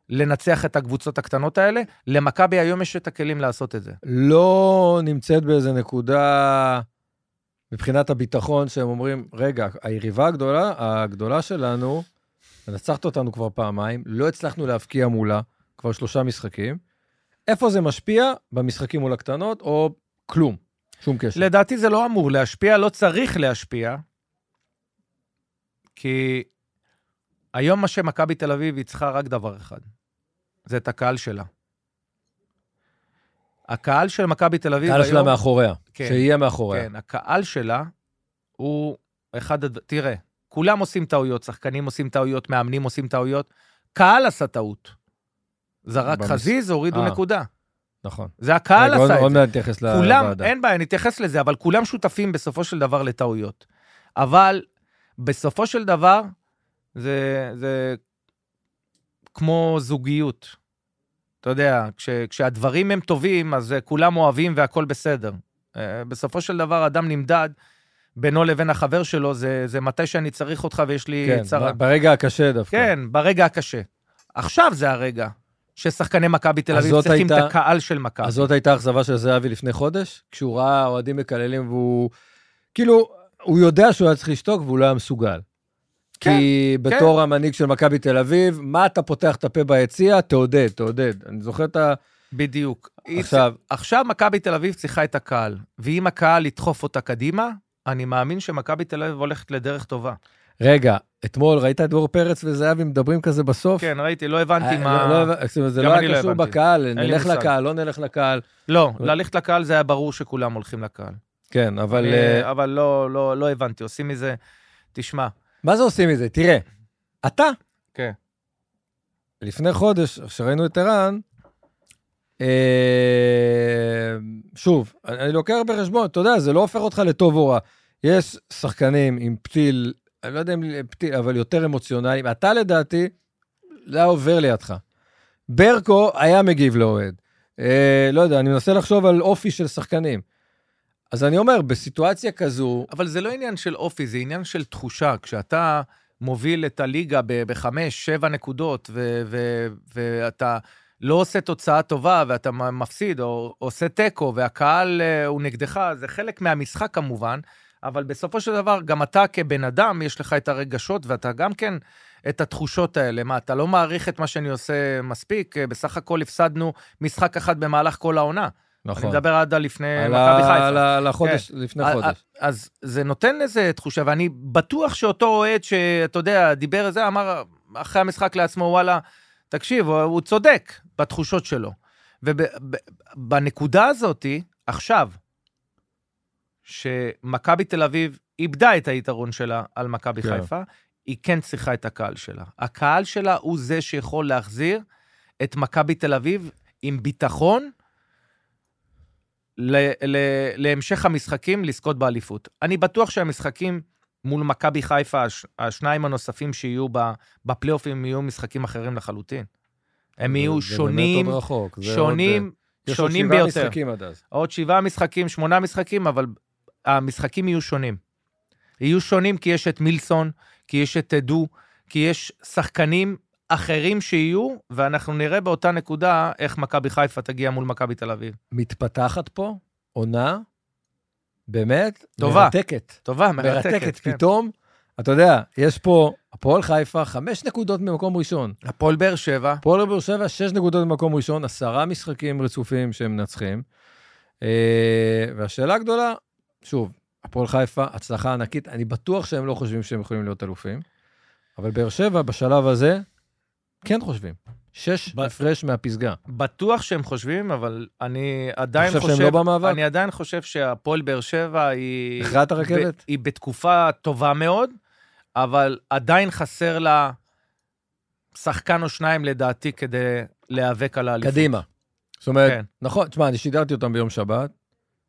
לנצח את הקבוצות הקטנות האלה. למכבי היום יש את הכלים לעשות את זה. לא נמצאת באיזה נקודה מבחינת הביטחון שהם אומרים, רגע, היריבה הגדולה, הגדולה שלנו, מנצחת אותנו כבר פעמיים, לא הצלחנו להבקיע מולה כבר שלושה משחקים. איפה זה משפיע? במשחקים מול הקטנות, או כלום? שום קשר. לדעתי זה לא אמור להשפיע, לא צריך להשפיע, כי היום מה שמכבי תל אביב היא צריכה רק דבר אחד, זה את הקהל שלה. הקהל של מכבי תל אביב הקהל היום... שלה מאחוריה, כן, שיהיה מאחוריה. כן, הקהל שלה הוא אחד... תראה, כולם עושים טעויות, שחקנים עושים טעויות, מאמנים עושים טעויות, קהל עשה טעות. זרק במס- חזיז, הורידו אה. נקודה. נכון. זה הקהל עוד- עשה את עוד זה. מעט נתייחס כולם, לוועדה. אין בעיה, נתייחס לזה, אבל כולם שותפים בסופו של דבר לטעויות. אבל בסופו של דבר, זה, זה כמו זוגיות. אתה יודע, כש, כשהדברים הם טובים, אז אה, כולם אוהבים והכול בסדר. אה, בסופו של דבר, אדם נמדד בינו לבין החבר שלו, זה, זה מתי שאני צריך אותך ויש לי כן, צרה. ב- ברגע הקשה דווקא. כן, ברגע הקשה. עכשיו זה הרגע ששחקני מכבי תל אביב צריכים הייתה- את הקהל של מכבי. אז זאת הייתה אכזבה של זהבי לפני חודש, כשהוא ראה אוהדים מקללים והוא... כאילו, הוא יודע שהוא היה צריך לשתוק והוא לא היה מסוגל. כן, כי בתור המנהיג של מכבי תל אביב, מה אתה פותח את הפה ביציע? תעודד, תעודד. אני זוכר את ה... בדיוק. עכשיו, עכשיו מכבי תל אביב צריכה את הקהל, ואם הקהל ידחוף אותה קדימה, אני מאמין שמכבי תל אביב הולכת לדרך טובה. רגע, אתמול ראית את דור פרץ וזהבי מדברים כזה בסוף? כן, ראיתי, לא הבנתי אה, מה... לא, לא, אומרת, זה לא אני לא היה קשור הבנתי. בקהל, נלך. לקהל, לא נלך לקהל. לא, ללכת לקהל זה היה ברור שכולם הולכים לקהל. כן, אבל אני- אה, אבל לא, לא, לא הבנתי, עושים מזה... תשמע, מה זה עושים מזה? תראה, אתה, כן. לפני חודש, כשראינו את ערן, אה, שוב, אני אני לוקח בחשבון, אתה יודע, זה לא הופך אותך לטוב או רע. יש שחקנים עם פתיל, אני לא יודע אם פתיל, אבל יותר אמוציונליים. אתה לדעתי, זה היה עובר לידך. ברקו היה מגיב לאוהד. אה, לא יודע, אני מנסה לחשוב על אופי של שחקנים. אז אני אומר, בסיטואציה כזו, אבל זה לא עניין של אופי, זה עניין של תחושה. כשאתה מוביל את הליגה בחמש, שבע נקודות, ו- ו- ואתה לא עושה תוצאה טובה, ואתה מפסיד, או עושה תיקו, והקהל אה, הוא נגדך, זה חלק מהמשחק כמובן, אבל בסופו של דבר, גם אתה כבן אדם, יש לך את הרגשות, ואתה גם כן את התחושות האלה. מה, אתה לא מעריך את מה שאני עושה מספיק? אה, בסך הכל הפסדנו משחק אחד במהלך כל העונה. נכון. אני מדבר עד לפני מכבי חיפה. על החודש, לפני אה, חודש. אז זה נותן איזה תחושה, ואני בטוח שאותו אוהד שאתה יודע, דיבר על זה, אמר אחרי המשחק לעצמו, וואלה, תקשיב, הוא- צודק בתחושות שלו. ובנקודה הזאתי, עכשיו, שמכבי תל אביב איבדה את היתרון שלה על מכבי כן. חיפה, היא כן צריכה את הקהל שלה. הקהל שלה הוא זה שיכול להחזיר את מכבי תל אביב עם ביטחון ל- ל- להמשך המשחקים לזכות באליפות. אני בטוח שהמשחקים מול מכבי חיפה, הש- השניים הנוספים שיהיו בפלייאופים, יהיו משחקים אחרים לחלוטין. הם זה- יהיו זה שונים, עוד רחוק. זה שונים, עוד, אה, יש עוד שונים שבעה ביותר. משחקים עד אז. עוד שבעה משחקים, שמונה משחקים, אבל המשחקים יהיו שונים. יהיו שונים כי יש את מילסון, כי יש את דו, כי יש שחקנים אחרים שיהיו, ואנחנו נראה באותה נקודה איך מכבי חיפה תגיע מול מכבי תל אביב. מתפתחת פה עונה באמת טובה. מרתקת. טובה, מרתקת. מרתקת. כן. פתאום, אתה יודע, יש פה הפועל חיפה, חמש נקודות ממקום ראשון. הפועל באר שבע, הפועל באר שבע, שש נקודות במקום ראשון, עשרה משחקים רצופים שהם מנצחים. אה, והשאלה הגדולה, שוב, הפועל חיפה, הצלחה ענקית, אני בטוח שהם לא חושבים שהם יכולים להיות אלופים, אבל באר שבע, בשלב הזה, כן חושבים. שש ב- הפרש מהפסגה. בטוח שהם חושבים, אבל אני עדיין חושב חושב... שהם לא במאבק? אני עדיין חושב שהפועל באר שבע היא... הכרעה את הרכבת? ב- היא בתקופה טובה מאוד, אבל עדיין חסר לה שחקן או שניים, לדעתי, כדי להיאבק על האליפות. קדימה. זאת אומרת, כן. נכון, תשמע, אני שידרתי אותם ביום שבת,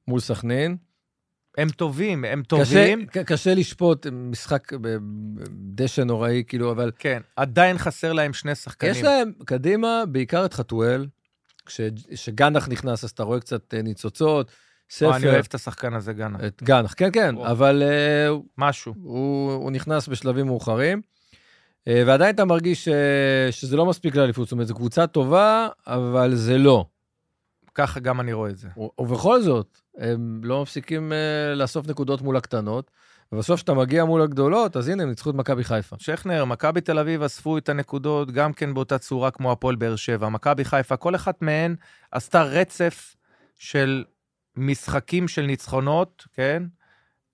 מול סכנין. הם טובים, הם קשה, טובים. ק- קשה לשפוט משחק בדשא נוראי, כאילו, אבל כן, עדיין חסר להם שני שחקנים. יש להם קדימה בעיקר את חתואל, כשגנח נכנס, אז אתה רואה קצת אה, ניצוצות, אני ספר, אוהב את השחקן הזה, גאנה. את גנח, כן, כן, או. אבל אה, משהו. הוא, הוא נכנס בשלבים מאוחרים, אה, ועדיין אתה מרגיש אה, שזה לא מספיק לאליפות, זאת אומרת, זו קבוצה טובה, אבל זה לא. ככה גם אני רואה את זה. ו- ובכל זאת, הם לא מפסיקים אה, לאסוף נקודות מול הקטנות, ובסוף כשאתה מגיע מול הגדולות, אז הנה, הם ניצחו את מכבי חיפה. שכנר, מכבי תל אביב אספו את הנקודות גם כן באותה צורה כמו הפועל באר שבע. מכבי חיפה, כל אחת מהן עשתה רצף של משחקים של ניצחונות, כן?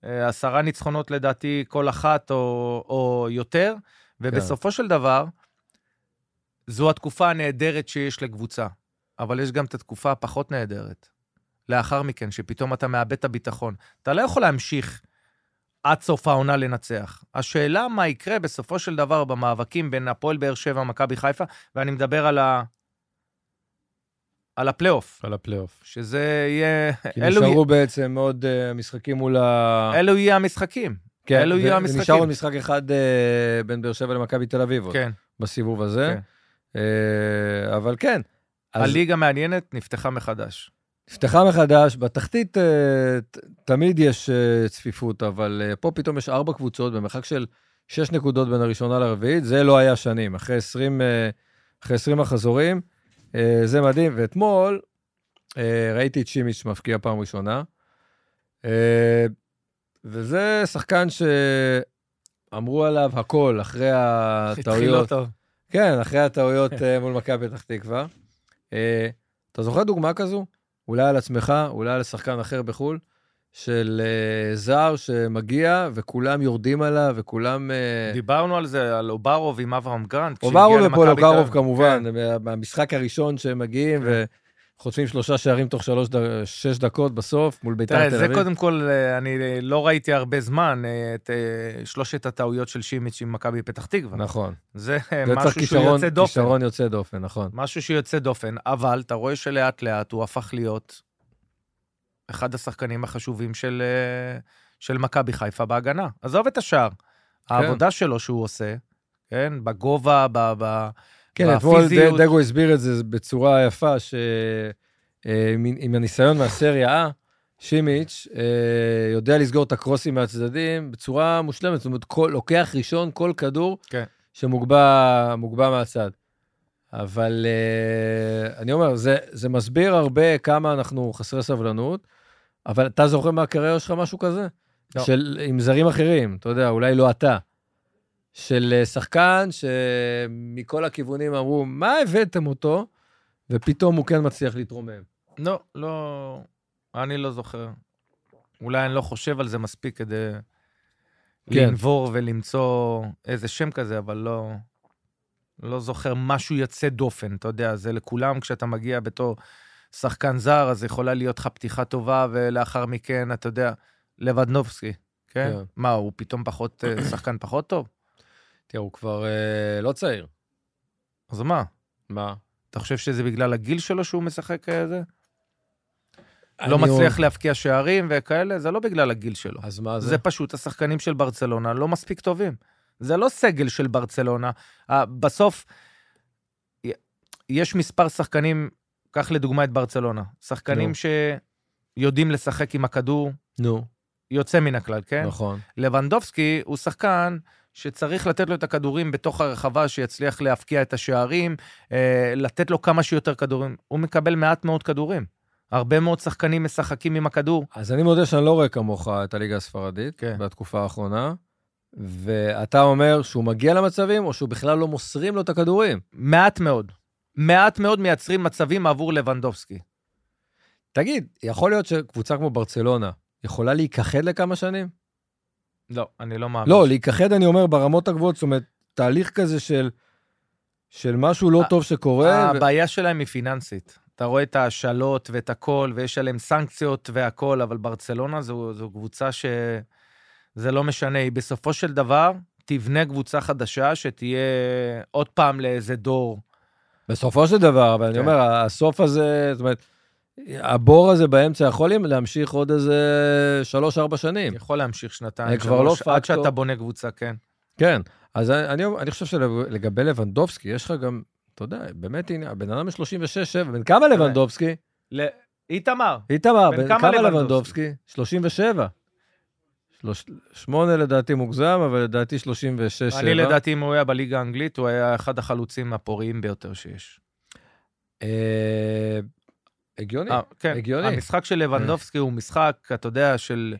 אה, עשרה ניצחונות לדעתי כל אחת או, או יותר, ובסופו של דבר, זו התקופה הנהדרת שיש לקבוצה. אבל יש גם את התקופה הפחות נהדרת. לאחר מכן, שפתאום אתה מאבד את הביטחון. אתה לא יכול להמשיך עד סוף העונה לנצח. השאלה מה יקרה בסופו של דבר במאבקים בין הפועל באר שבע ומכבי חיפה, ואני מדבר על ה... על הפלייאוף, על הפלייאוף. שזה יהיה... כי אלו, נשארו בעצם עוד אה, משחקים מול ה... אלו יהיה המשחקים. כן, אלו יהיו ו- המשחקים. ונשאר עוד משחק אחד אה, בין באר שבע למכבי תל אביב כן. בסיבוב הזה. כן. אה, אבל כן, אז הליגה מעניינת נפתחה מחדש. נפתחה מחדש, בתחתית אה, תמיד יש אה, צפיפות, אבל אה, פה פתאום יש ארבע קבוצות במרחק של שש נקודות בין הראשונה לרביעית, זה לא היה שנים, אחרי 20, אה, אחרי 20 מחזורים, אה, זה מדהים. ואתמול ראיתי את שימיץ' מבקיע פעם ראשונה, וזה שחקן שאמרו עליו הכל אחרי התחיל לא הטעויות. טוב. כן, אחרי הטעויות מול מכבי פתח תקווה. אה, אתה זוכר דוגמה כזו? אולי על עצמך, אולי על שחקן אחר בחו"ל, של אה, זר שמגיע וכולם יורדים עליו וכולם... אה, דיברנו על זה, על אוברוב עם אברהם גרנט. אוברוב ופולוקרוב כמובן, כן. מה- מהמשחק הראשון שהם מגיעים וחוטפים שלושה שערים תוך שלוש, ד- שש דקות בסוף מול בית"ר תל אביב. קודם כל, אה, אני אה, לא ראיתי הרבה זמן אה, את שלושת הטעויות של שימיץ' עם מכבי פתח תקווה. נכון. זה זה משהו שהוא כישרון- יוצא דופן. כישרון יוצא דופן, נכון. משהו שיוצא דופן, אבל אתה רואה שלאט לאט הוא הפך להיות אחד השחקנים החשובים של, של מכבי חיפה בהגנה. עזוב את השאר. העבודה שלו שהוא עושה, כן, בגובה, ב... ב כן, אתמול דגו הסביר את זה בצורה יפה, שעם הניסיון מהסריה A, שימיץ' אה, יודע לסגור את הקרוסים מהצדדים בצורה מושלמת, זאת אומרת, כל, לוקח ראשון כל כדור כן. שמוגבע מוגבע מהצד. אבל אה, אני אומר, זה, זה מסביר הרבה כמה אנחנו חסרי סבלנות, אבל אתה זוכר מהקריירה שלך משהו כזה? לא. של, עם זרים אחרים, אתה יודע, אולי לא אתה. של אה, שחקן שמכל הכיוונים אמרו, מה הבאתם אותו? ופתאום הוא כן מצליח להתרומם. לא, לא, אני לא זוכר. אולי אני לא חושב על זה מספיק כדי כן. לנבור ולמצוא איזה שם כזה, אבל לא, לא זוכר משהו יוצא דופן, אתה יודע, זה לכולם, כשאתה מגיע בתור שחקן זר, אז יכולה להיות לך פתיחה טובה, ולאחר מכן, אתה יודע, לבדנובסקי, כן? כן. מה, הוא פתאום פחות, אה, שחקן פחות טוב? תראה, הוא כבר אה, לא צעיר. אז מה? מה? אתה חושב שזה בגלל הגיל שלו שהוא משחק כזה? אני לא מצליח אומר- להבקיע שערים וכאלה? זה לא בגלל הגיל שלו. אז מה זה? זה פשוט השחקנים של ברצלונה לא מספיק טובים. זה לא סגל של ברצלונה. אה, בסוף, יש מספר שחקנים, קח לדוגמה את ברצלונה, שחקנים נו. שיודעים לשחק עם הכדור, נו. יוצא מן הכלל, כן? נכון. לבנדובסקי הוא שחקן שצריך לתת לו את הכדורים בתוך הרחבה, שיצליח להפקיע את השערים, אה, לתת לו כמה שיותר כדורים. הוא מקבל מעט מאוד כדורים. הרבה מאוד שחקנים משחקים עם הכדור. אז אני מודה שאני לא רואה כמוך את הליגה הספרדית כן. בתקופה האחרונה, ואתה אומר שהוא מגיע למצבים, או שהוא בכלל לא מוסרים לו את הכדורים. מעט מאוד. מעט מאוד מייצרים מצבים עבור לבנדובסקי. תגיד, יכול להיות שקבוצה כמו ברצלונה יכולה להיכחד לכמה שנים? לא, אני לא מאמין. לא, להיכחד אני אומר ברמות הגבוהות, זאת אומרת, תהליך כזה של, של משהו לא טוב שקורה. ו... הבעיה שלהם היא פיננסית. אתה רואה את ההשאלות ואת הכל, ויש עליהם סנקציות והכל, אבל ברצלונה זו, זו קבוצה שזה לא משנה, היא בסופו של דבר תבנה קבוצה חדשה שתהיה עוד פעם לאיזה דור. בסופו של דבר, אבל אני כן. אומר, הסוף הזה, זאת אומרת, הבור הזה באמצע יכול להמשיך עוד איזה שלוש-ארבע שנים. יכול להמשיך שנתיים, לא שלוש, עד פקטור. שאתה בונה קבוצה, כן. כן, אז אני, אני, חושב שלגבי לבנדובסקי, יש לך גם, אתה יודע, באמת, הנה, הבן אדם ב-36-7, בן כמה לבנדובסקי? ל... איתמר, איתמר, בן כמה כמה לבנדובסקי? לבנדובסקי? 37. שלוש, שמונה לדעתי מוגזם, אבל לדעתי 36-7. אני לדעתי, אם הוא היה בליגה האנגלית, הוא היה אחד החלוצים הפוריים ביותר שיש. אה, הגיוני. אה, כן, הגיוני. המשחק של לבנדובסקי הוא משחק, אתה יודע, של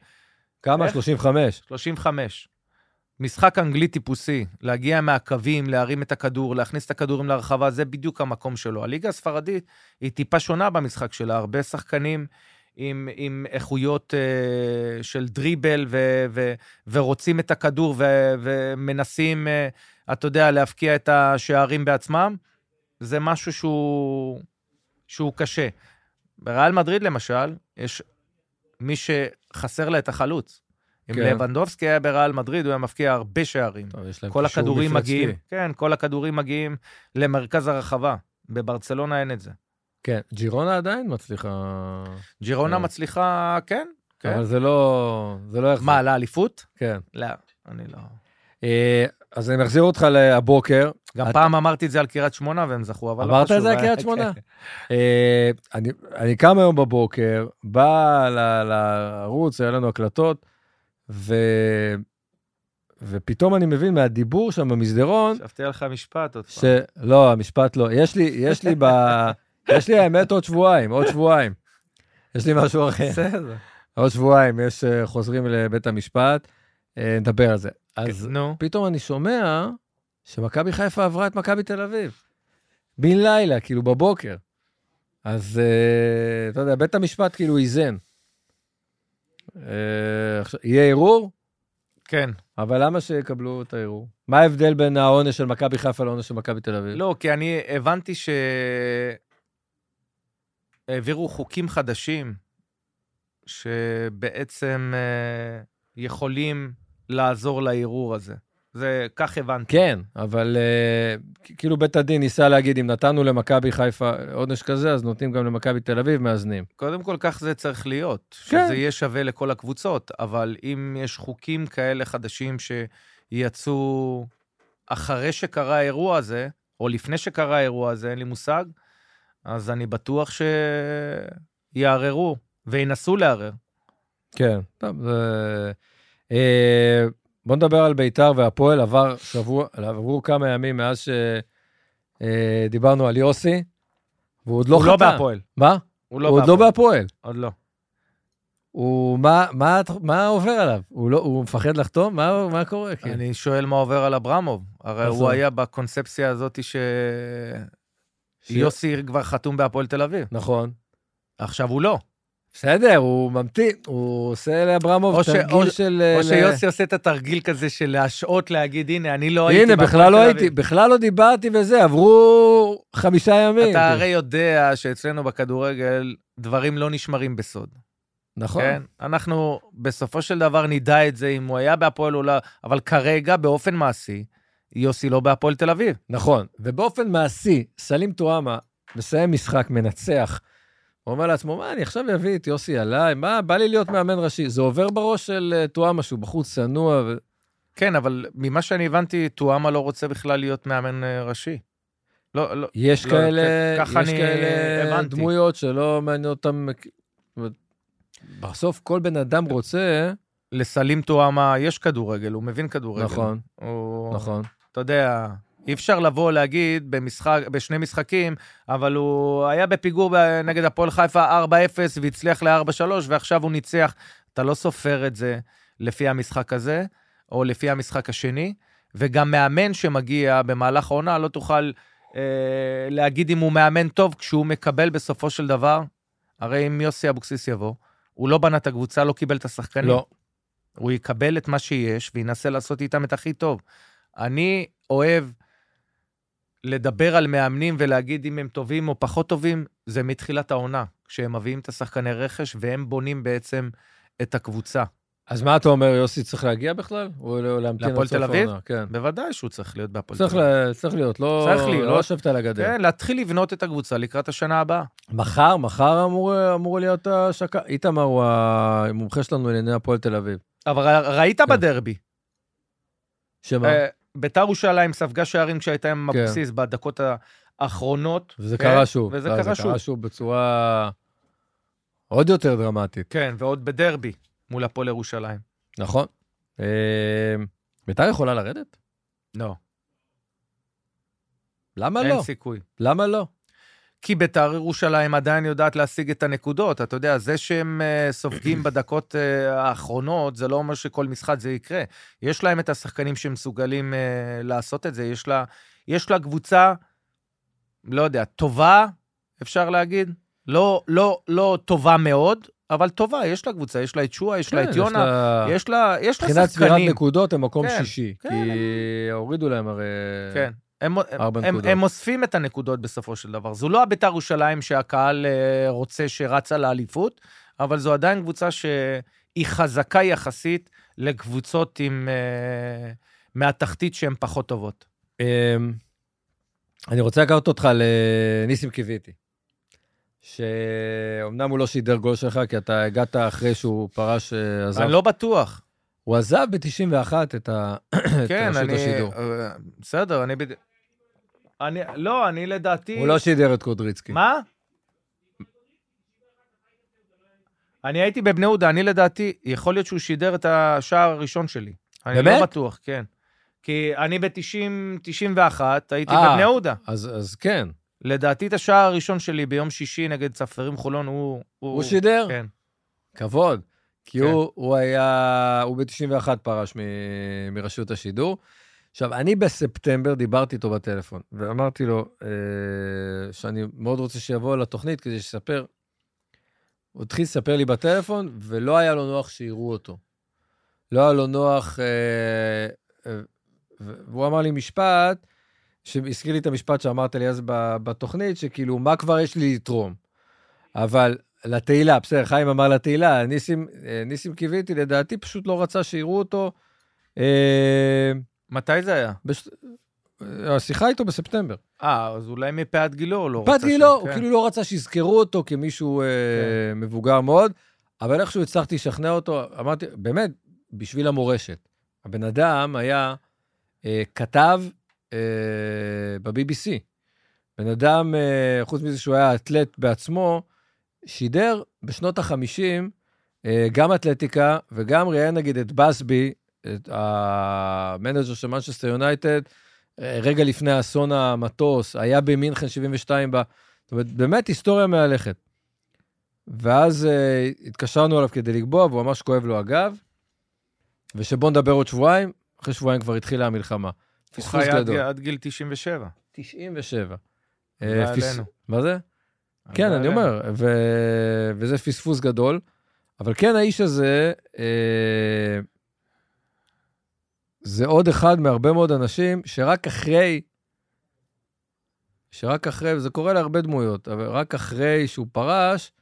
כמה? איך? 35. 35. משחק אנגלי טיפוסי, להגיע מהקווים, להרים את הכדור, להכניס את הכדורים לרחבה, זה בדיוק המקום שלו. הליגה הספרדית היא טיפה שונה במשחק שלה, הרבה שחקנים עם, עם איכויות uh, של דריבל ו, ו, ורוצים את הכדור ו, ומנסים, uh, אתה יודע, להבקיע את השערים בעצמם. זה משהו שהוא, שהוא קשה. בריאל מדריד, למשל, יש מי שחסר לה את החלוץ. אם כן. לבנדובסקי היה בריאל מדריד, הוא היה מבקיע הרבה שערים. טוב, כל הכדורים. מגיעים, כן, כל הכדורים מגיעים למרכז הרחבה. בברצלונה אין את זה. כן, ג'ירונה עדיין מצליחה... ג'ירונה כן. מצליחה, כן, כן. אבל זה לא... זה לא יחזור. מה, לאליפות? כן. לא, אני לא. אה, אז אני מחזיר אותך לבוקר. גם פעם אמרתי את זה על קריית שמונה והם זכו, אבל לא אמרת חשוב. את זה על אה, קריית כן. שמונה? אה, אני, קם היום בבוקר, בא לערוץ, היה לנו הקלטות, ו... ופתאום אני מבין מהדיבור שם במסדרון, חשבתי עליך משפט עוד פעם. שלא, המשפט לא. יש לי, יש לי ב... <laughs> יש לי האמת עוד שבועיים, עוד שבועיים. יש לי משהו אחר. בסדר. עוד שבועיים, יש אה, חוזרים לבית המשפט, נדבר על זה. אז נו, פתאום אני שומע שמכבי חיפה עברה את מכבי תל אביב. בן לילה, כאילו בבוקר. אז אה, אתה יודע, בית המשפט כאילו איזן. עכשיו, יהיה ערעור, כן. אבל למה שיקבלו את הערעור? מה ההבדל בין העונש של מכבי חיפה לעונש של מכבי תל אביב? לא, כי אני הבנתי שהעבירו חוקים חדשים, שבעצם אה, יכולים לעזור לערעור הזה. זה, כך הבנתי. כן, אבל כ- כאילו בית הדין ניסה להגיד, אם נתנו למכבי חיפה עונש כזה, אז נותנים גם למכבי תל אביב, מאזנים. קודם כל, כך זה צריך להיות. כן. שזה יהיה שווה לכל הקבוצות, אבל אם יש חוקים כאלה חדשים שיצאו אחרי שקרה האירוע הזה, או לפני שקרה האירוע הזה, אין לי מושג, אז אני בטוח שיערערו וינסו לערער. כן, טוב, זה... אה, בוא נדבר על ביתר והפועל. עבר שבוע, עברו כמה ימים מאז שדיברנו על יוסי, והוא עוד לא הוא חתם. לא בהפועל. מה? הוא לא הוא עוד לא בהפועל. עוד לא. הוא, מה, מה, מה עובר עליו? הוא, לא, הוא מפחד לחתום? מה, מה קורה? כאילו? אני שואל מה עובר על אברמוב. הרי. הוא היה בקונספציה הזאת ש- שיוסי כבר חתום בהפועל תל אביב. נכון. עכשיו הוא לא. בסדר, הוא ממתין, הוא עושה לאברמוב ש- תרגיל או- של... או ל- שיוסי עושה את התרגיל כזה של להשעות, להגיד, הנה, אני לא הייתי הנה, בכלל לא הייתי, אביב." בכלל לא דיברתי וזה, עברו חמישה ימים. אתה הרי יודע שאצלנו בכדורגל דברים לא נשמרים בסוד. נכון. כן? אנחנו בסופו של דבר נדע את זה אם הוא היה בהפועל או לא, אבל כרגע, באופן מעשי, יוסי לא בהפועל תל אביב. נכון, ובאופן מעשי, סלים טועמה מסיים משחק, מנצח. הוא אומר לעצמו, מה, אני עכשיו אביא את יוסי עליי? מה, בא לי להיות מאמן ראשי. זה עובר בראש של אה, טועמה, שהוא בחוץ צנוע, ו... כן, אבל ממה שאני הבנתי, טואמה לא רוצה בכלל להיות מאמן אה, ראשי. לא, לא, יש לא, כאלה, כן, יש אני כאלה הבנתי. דמויות שלא מעניין אותם. אומרת, בסוף כל בן אדם רוצה לסלים טועמה יש כדורגל, הוא מבין כדורגל. נכון, הוא, נכון. אתה יודע, אי אפשר לבוא להגיד במשחק, בשני משחקים, אבל הוא היה בפיגור נגד הפועל חיפה 4-0 והצליח ל-4-3, ועכשיו הוא ניצח. אתה לא סופר את זה לפי המשחק הזה, או לפי המשחק השני, וגם מאמן שמגיע במהלך העונה, לא תוכל אה, להגיד אם הוא מאמן טוב כשהוא מקבל בסופו של דבר, הרי אם יוסי אבוקסיס יבוא, הוא לא בנה את הקבוצה, לא קיבל את השחקנים. לא. הוא יקבל את מה שיש וינסה לעשות איתם את הכי טוב. אני אוהב לדבר על מאמנים ולהגיד אם הם טובים או פחות טובים, זה מתחילת העונה, כשהם מביאים את השחקני רכש והם בונים בעצם את הקבוצה. אז מה אתה אומר, יוסי צריך להגיע בכלל? או להמתין עד להפועל סוף תל אביב? העונה? כן. בוודאי שהוא צריך להיות בהפועל תל אביב. צריך להיות, לא צריך להיות. לא לשבת על הגדר. כן, להתחיל לבנות את הקבוצה לקראת השנה הבאה. מחר, מחר אמור אמור להיות השקה. איתמר הוא המומחה שלנו לענייני הפועל תל אביב. אבל ראית כן. בדרבי, שמה? ביתר ירושלים ספגה שערים כשהייתה עם כן. אבוקסיס בדקות האחרונות. וזה כן, קרה שוב. וזה לא, קרה זה שוב. קרה שוב בצורה עוד יותר דרמטית. כן, ועוד בדרבי מול הפועל ירושלים. נכון. אה, ביתר יכולה לרדת? לא, למה אין לא? סיכוי. למה לא? כי ביתר ירושלים עדיין יודעת להשיג את הנקודות. אתה יודע, זה שהם אה, סופגים בדקות אה, האחרונות, זה לא אומר שכל משחק זה יקרה. יש להם את השחקנים שמסוגלים אה, לעשות את זה. יש לה, יש לה קבוצה, לא יודע, טובה, אפשר להגיד. לא, לא, לא טובה מאוד, אבל טובה, יש לה קבוצה, יש לה את שועה, יש לה כן, את יונה, לה- יש לה, יש לה מבחינת צבירת שחקנים. נקודות הם מקום כן, שישי. כן, כי הורידו להם הרי... כן. הם, הם, נקודות. הם אוספים את הנקודות בסופו של דבר. זו לא הביתר ירושלים שהקהל אה, רוצה שרצה לאליפות, אבל זו עדיין קבוצה שהיא חזקה יחסית לקבוצות עם... אה, מהתחתית שהן פחות טובות. אמ, אני רוצה לקחת אותך לניסים קיוויתי. שאומנם הוא לא שידר גול שלך, כי אתה הגעת אחרי שהוא פרש, אה, עזב. אני לא בטוח. הוא עזב ב-91 את ה- <clears throat> את כן, רשות אני... השידור. בסדר, אני... בד... אני... לא, אני לדעתי... הוא לא שידר את קודריצקי. מה? אני הייתי בבני יהודה, אני לדעתי, יכול להיות שהוא שידר את השער הראשון שלי. אני באמת? לא בטוח, כן. כי אני ב-90, 91, הייתי אה. בבני יהודה. אז אז כן. לדעתי את השער הראשון שלי ביום שישי נגד צפרים חולון, הוא... הוא שידר? כן. כבוד. כי כן. הוא, הוא היה, הוא ב-91 פרש מ, מרשות השידור. עכשיו, אני בספטמבר דיברתי איתו בטלפון, ואמרתי לו אה, שאני מאוד רוצה שיבוא לתוכנית כדי שיספר. הוא התחיל לספר לי בטלפון, ולא היה לו נוח שיראו אותו. לא היה לו נוח, אה, אה, והוא אמר לי משפט, שהזכיר לי את המשפט שאמרת לי אז בתוכנית, שכאילו, מה כבר יש לי לתרום? אבל לתהילה, בסדר, חיים אמר לתהילה, ניסים, אה, ניסים קיוויתי, לדעתי פשוט לא רצה שיראו אותו. אה, מתי זה היה? בש... אה, השיחה איתו בספטמבר. אה, אז אולי מפאת גילו הוא לא רצה גילו, ש- הוא כן. כאילו לא רצה שיזכרו אותו כמישהו אה, מבוגר מאוד, אבל איכשהו הצלחתי לשכנע אותו, אמרתי, באמת, בשביל המורשת. הבן אדם היה אה, כתב אה, ב-BBC. בן אדם, אה, חוץ מזה שהוא היה אתלט בעצמו, שידר בשנות ה-50 אה, גם אתלטיקה וגם ראיין נגיד את באסבי, המנג'ר של מנצ'סטר יונייטד, אה, רגע לפני אסון המטוס, היה במינכן 72 בה. זאת אומרת, באמת היסטוריה מהלכת. ואז אה, התקשרנו אליו כדי לקבוע, והוא ממש כואב לו הגב, ושבוא נדבר עוד שבועיים, אחרי שבועיים כבר התחילה המלחמה. הוא פספוס חי עד- גיל 97. 97. אה, הלוואי פס-. מה זה? כן, הלוואי אני. אומר, ו... וזה פספוס גדול. אבל כן, האיש הזה, אה... זה עוד אחד מהרבה מאוד אנשים שרק אחרי, שרק אחרי, וזה קורה להרבה דמויות, אבל רק אחרי שהוא פרש,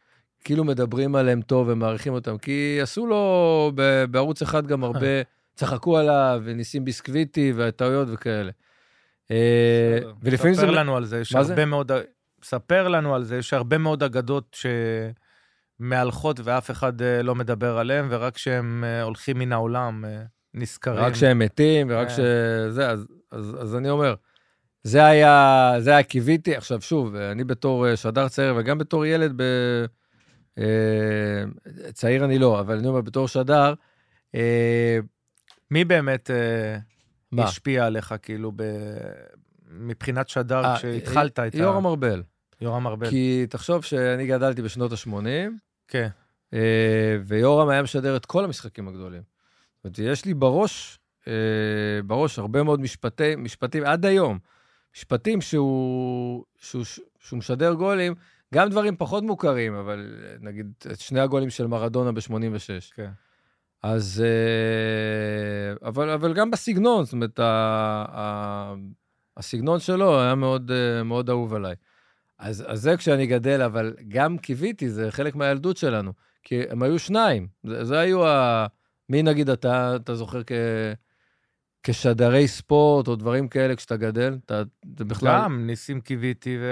כאילו מדברים עליהם טוב ומעריכים אותם. כי עשו לו ב- בערוץ אחד גם הרבה, צחקו עליו, וניסים ביסקוויטי, והטעויות וכאלה. אה, ולפעמים זה... ספר לנו על זה, יש? הרבה מאוד... ספר לנו על זה, יש הרבה מאוד אגדות שמהלכות ואף אחד אה, לא מדבר עליהן, ורק כשהם אה, הולכים מן העולם נזכרים. רק כשהם מתים, ורק כן. שזה, אז, אז, אז אני אומר, זה היה, זה היה קיוויתי. עכשיו, שוב, אני בתור אה, שדר צעיר, וגם בתור ילד, ב... אה, צעיר אני לא, אבל אני אומר, בתור שדר, אה, מי באמת מה? השפיע עליך, כאילו, ב... מבחינת שדר, כשהתחלת את ה... יורם ארבל. יורם ארבל. כי תחשוב שאני גדלתי בשנות ה-80, כן. ויורם היה משדר את כל המשחקים הגדולים. אומרת, יש לי בראש, אה, בראש הרבה מאוד משפטי, משפטים, עד היום, משפטים שהוא, שהוא, שהוא משדר גולים, גם דברים פחות מוכרים, אבל נגיד את שני הגולים של מרדונה ב-86. כן. אז... אה, אבל, אבל גם בסגנון, זאת אומרת, ה, ה, הסגנון שלו היה מאוד, אה, מאוד אהוב עליי. אז, אז זה כשאני גדל, אבל גם קיוויתי, זה חלק מהילדות שלנו. כי הם היו שניים. זה, זה היו ה... מי נגיד אתה, אתה זוכר כ... כשדרי ספורט או דברים כאלה כשאתה גדל? אתה, זה בכלל... גם ניסים קיוויתי ו...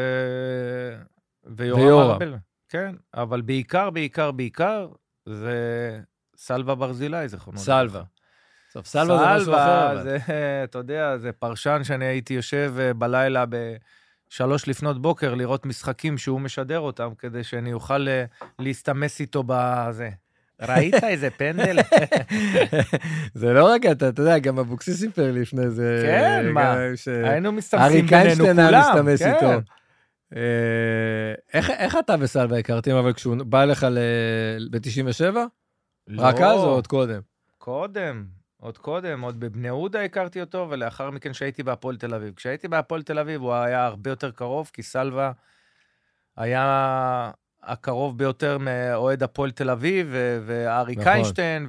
ויורם ויורם. ארבל. כן, אבל בעיקר, בעיקר, בעיקר, זה סלווה ברזילי, זיכרונו. סלווה. טוב, סלווה זה משהו אחר. זה, אתה יודע, זה פרשן שאני הייתי יושב אה, בלילה בשלוש לפנות בוקר לראות משחקים שהוא משדר אותם, כדי שאני אוכל אה, להסתמס איתו בזה. ראית איזה פנדל? <laughs> זה לא רק אתה, אתה יודע, גם אבוקסיס סיפר לפני זה. כן, גם מה? ש- היינו ארי מסתמסים בינינו קיינשטיין היה כולם. מסתמס כן. איתו. אה, איך- איך אתה וסלווה הכרתם, אבל כשהוא בא אליך ב-97? רק לא, אז או עוד קודם? קודם, עוד קודם, עוד בבני יהודה הכרתי אותו, ולאחר מכן כשהייתי בהפועל תל אביב. כשהייתי בהפועל תל אביב הוא היה הרבה יותר קרוב, כי סלווה היה הקרוב ביותר מאוהד הפועל תל אביב, וארי נכון. קיינשטיין,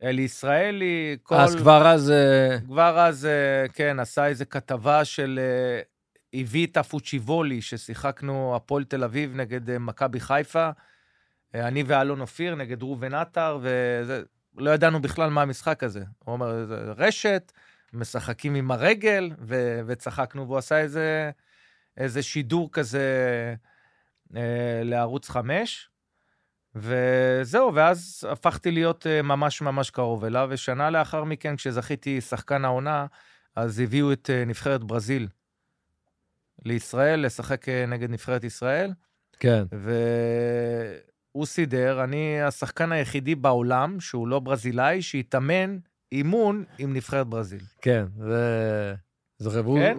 ואלי ישראלי, כל... אז כבר אז... אה, כבר אז, אה, כן, עשה איזו כתבה של אה, איביטה פוצ'יבולי, ששיחקנו הפועל תל אביב נגד מכבי חיפה. אני ואלון אופיר נגד ראובן עטר, וזה, לא ידענו בכלל מה המשחק הזה. הוא אומר, רשת, משחקים עם הרגל, ו, וצחקנו, והוא עשה איזה, איזה שידור כזה אה, לערוץ 5. וזהו, ואז הפכתי להיות אה, ממש ממש קרוב אליו, ושנה לאחר מכן, כשזכיתי שחקן העונה, אז הביאו את אה, נבחרת ברזיל לישראל, לשחק אה, נגד נבחרת ישראל, כן. והוא סידר, אני השחקן היחידי בעולם, שהוא לא ברזילאי, שהתאמן אימון עם נבחרת ברזיל. כן, זה... זוכר. כן?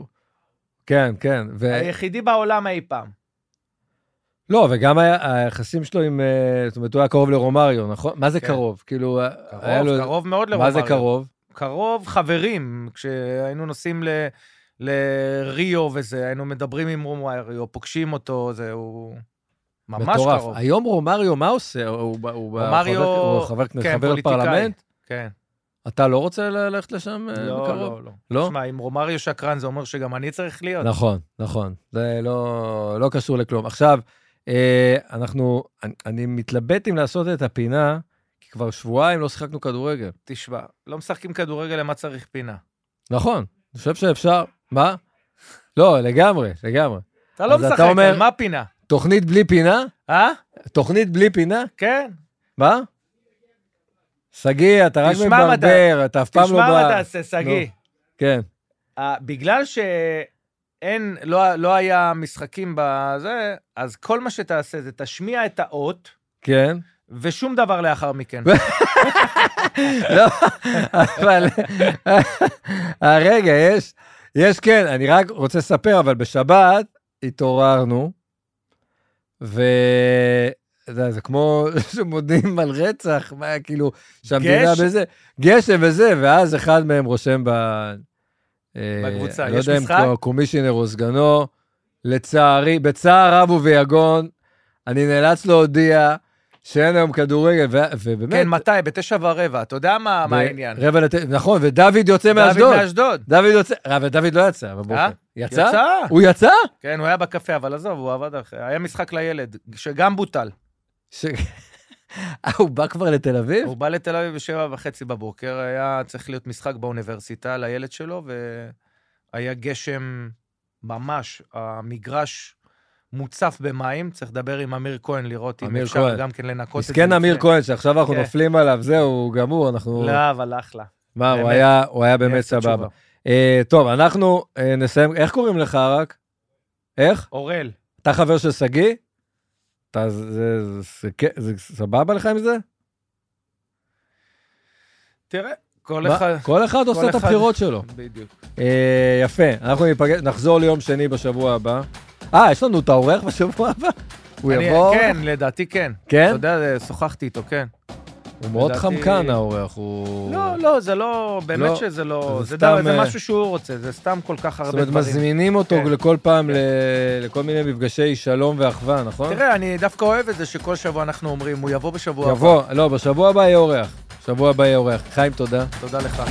כן, כן. ו... היחידי בעולם אי פעם. לא, וגם היה- היחסים שלו עם... אה, זאת אומרת, הוא היה קרוב לרומריו, נכון? מה זה כן. קרוב? כאילו... היה קרוב, לו- קרוב מאוד מה לרומריו. זה קרוב? קרוב חברים, כשהיינו נוסעים ל... לריו וזה, היינו מדברים עם רומריו, פוגשים אותו, זה הוא ממש מטורף. קרוב. היום רומריו, מה עושה? הוא הוא רומריו, חבר- הוא חבר כן, חבר. לפרלמנט? כן. אתה לא רוצה ללכת לשם אה, לא, בקרוב? לא, לא. לא? תשמע, אם רומריו שקרן, זה אומר שגם אני צריך להיות. נכון, נכון. זה לא, לא קשור לכלום. עכשיו, אה, אנחנו, אני, אני מתלבט אם לעשות את הפינה, כי כבר שבועיים לא שיחקנו כדורגל. תשמע, לא משחקים כדורגל, למה צריך פינה? נכון, אני חושב שאפשר. מה? לא, לגמרי, לגמרי. אתה לא אתה משחק, על מה פינה? תוכנית בלי פינה? אה? תוכנית בלי פינה? כן. מה? שגיא, אתה רק מברבר, אתה אף פעם לא תשמע מה בא... תעשה, שגיא. כן, אה, בגלל שאין, לא, לא היה משחקים בזה, אז כל מה שתעשה זה תשמיע את האות, כן. ושום דבר לאחר מכן. <laughs> לא, אבל... אה, רגע, יש, יש כן, אני רק רוצה לספר, אבל בשבת התעוררנו, ו... יודע, זה כמו <laughs> שמודיעים על רצח, מה כאילו, שהמדינה גשם. בזה, גשם וזה, ואז אחד מהם רושם ב... אה, בקבוצה. לא יש יודע אם משחק? קו- קומישיונר או סגנו, לצערי, בצער רב וביגון, אני נאלץ להודיע שאין היום כדורגל, ו- ובאמת... כן, מתי? בתשע ורבע. אתה יודע מה מה ו- העניין? רבע לת... נכון, ודוד יוצא דוד מאשדוד. מאשדוד. דוד יוצא, אבל דוד לא יצא בבוקר. אה? יצא? יצא? הוא יצא? כן, הוא היה בקפה, אבל עזוב, הוא עבד אחרי. היה משחק לילד, שגם בוטל. ש- הוא בא כבר לתל אביב? הוא בא לתל אביב בשבע וחצי בבוקר, היה צריך להיות משחק באוניברסיטה לילד שלו, והיה גשם ממש, המגרש מוצף במים, צריך לדבר עם אמיר כהן לראות אם אפשר כהן. גם כן לנקות את זה. מסכן אמיר. כהן, שעכשיו אנחנו כן. נופלים עליו, זהו, גמור, אנחנו... לא, אבל אחלה. מה, הוא. היה- הוא היה באמת סבבה. אה, טוב, אנחנו אה, נסיים, איך קוראים לך רק? איך? אורל, אתה חבר של שגיא? אתה, זה, זה, זה, זה, זה סבבה לך עם זה? תראה, כל אחד... כל אחד עושה את הבחירות שלו. בדיוק. אה, יפה, אנחנו ניפגש, נחזור ליום שני בשבוע הבא. אה, יש לנו את האורח בשבוע הבא? הוא אני- יבוא? כן, לדעתי כן. כן? אתה יודע, שוחחתי איתו, כן. הוא מאוד חמקן, האורח, הוא... לא, לא, זה לא, באמת לא, שזה לא, זה זה סתם, דבר- זה אה, משהו שהוא רוצה, זה סתם כל כך זאת הרבה אומרת, דברים. מזמינים אותו כן. לכל פעם ל- לכל מיני מפגשי שלום ואחווה, נכון? תראה, אני דווקא אוהב את זה שכל שבוע אנחנו אומרים, הוא יבוא בשבוע הבא. יבוא, לא, בשבוע הבא יהיה אורח. בשבוע הבא יהיה אורח. חיים, תודה. תודה לך.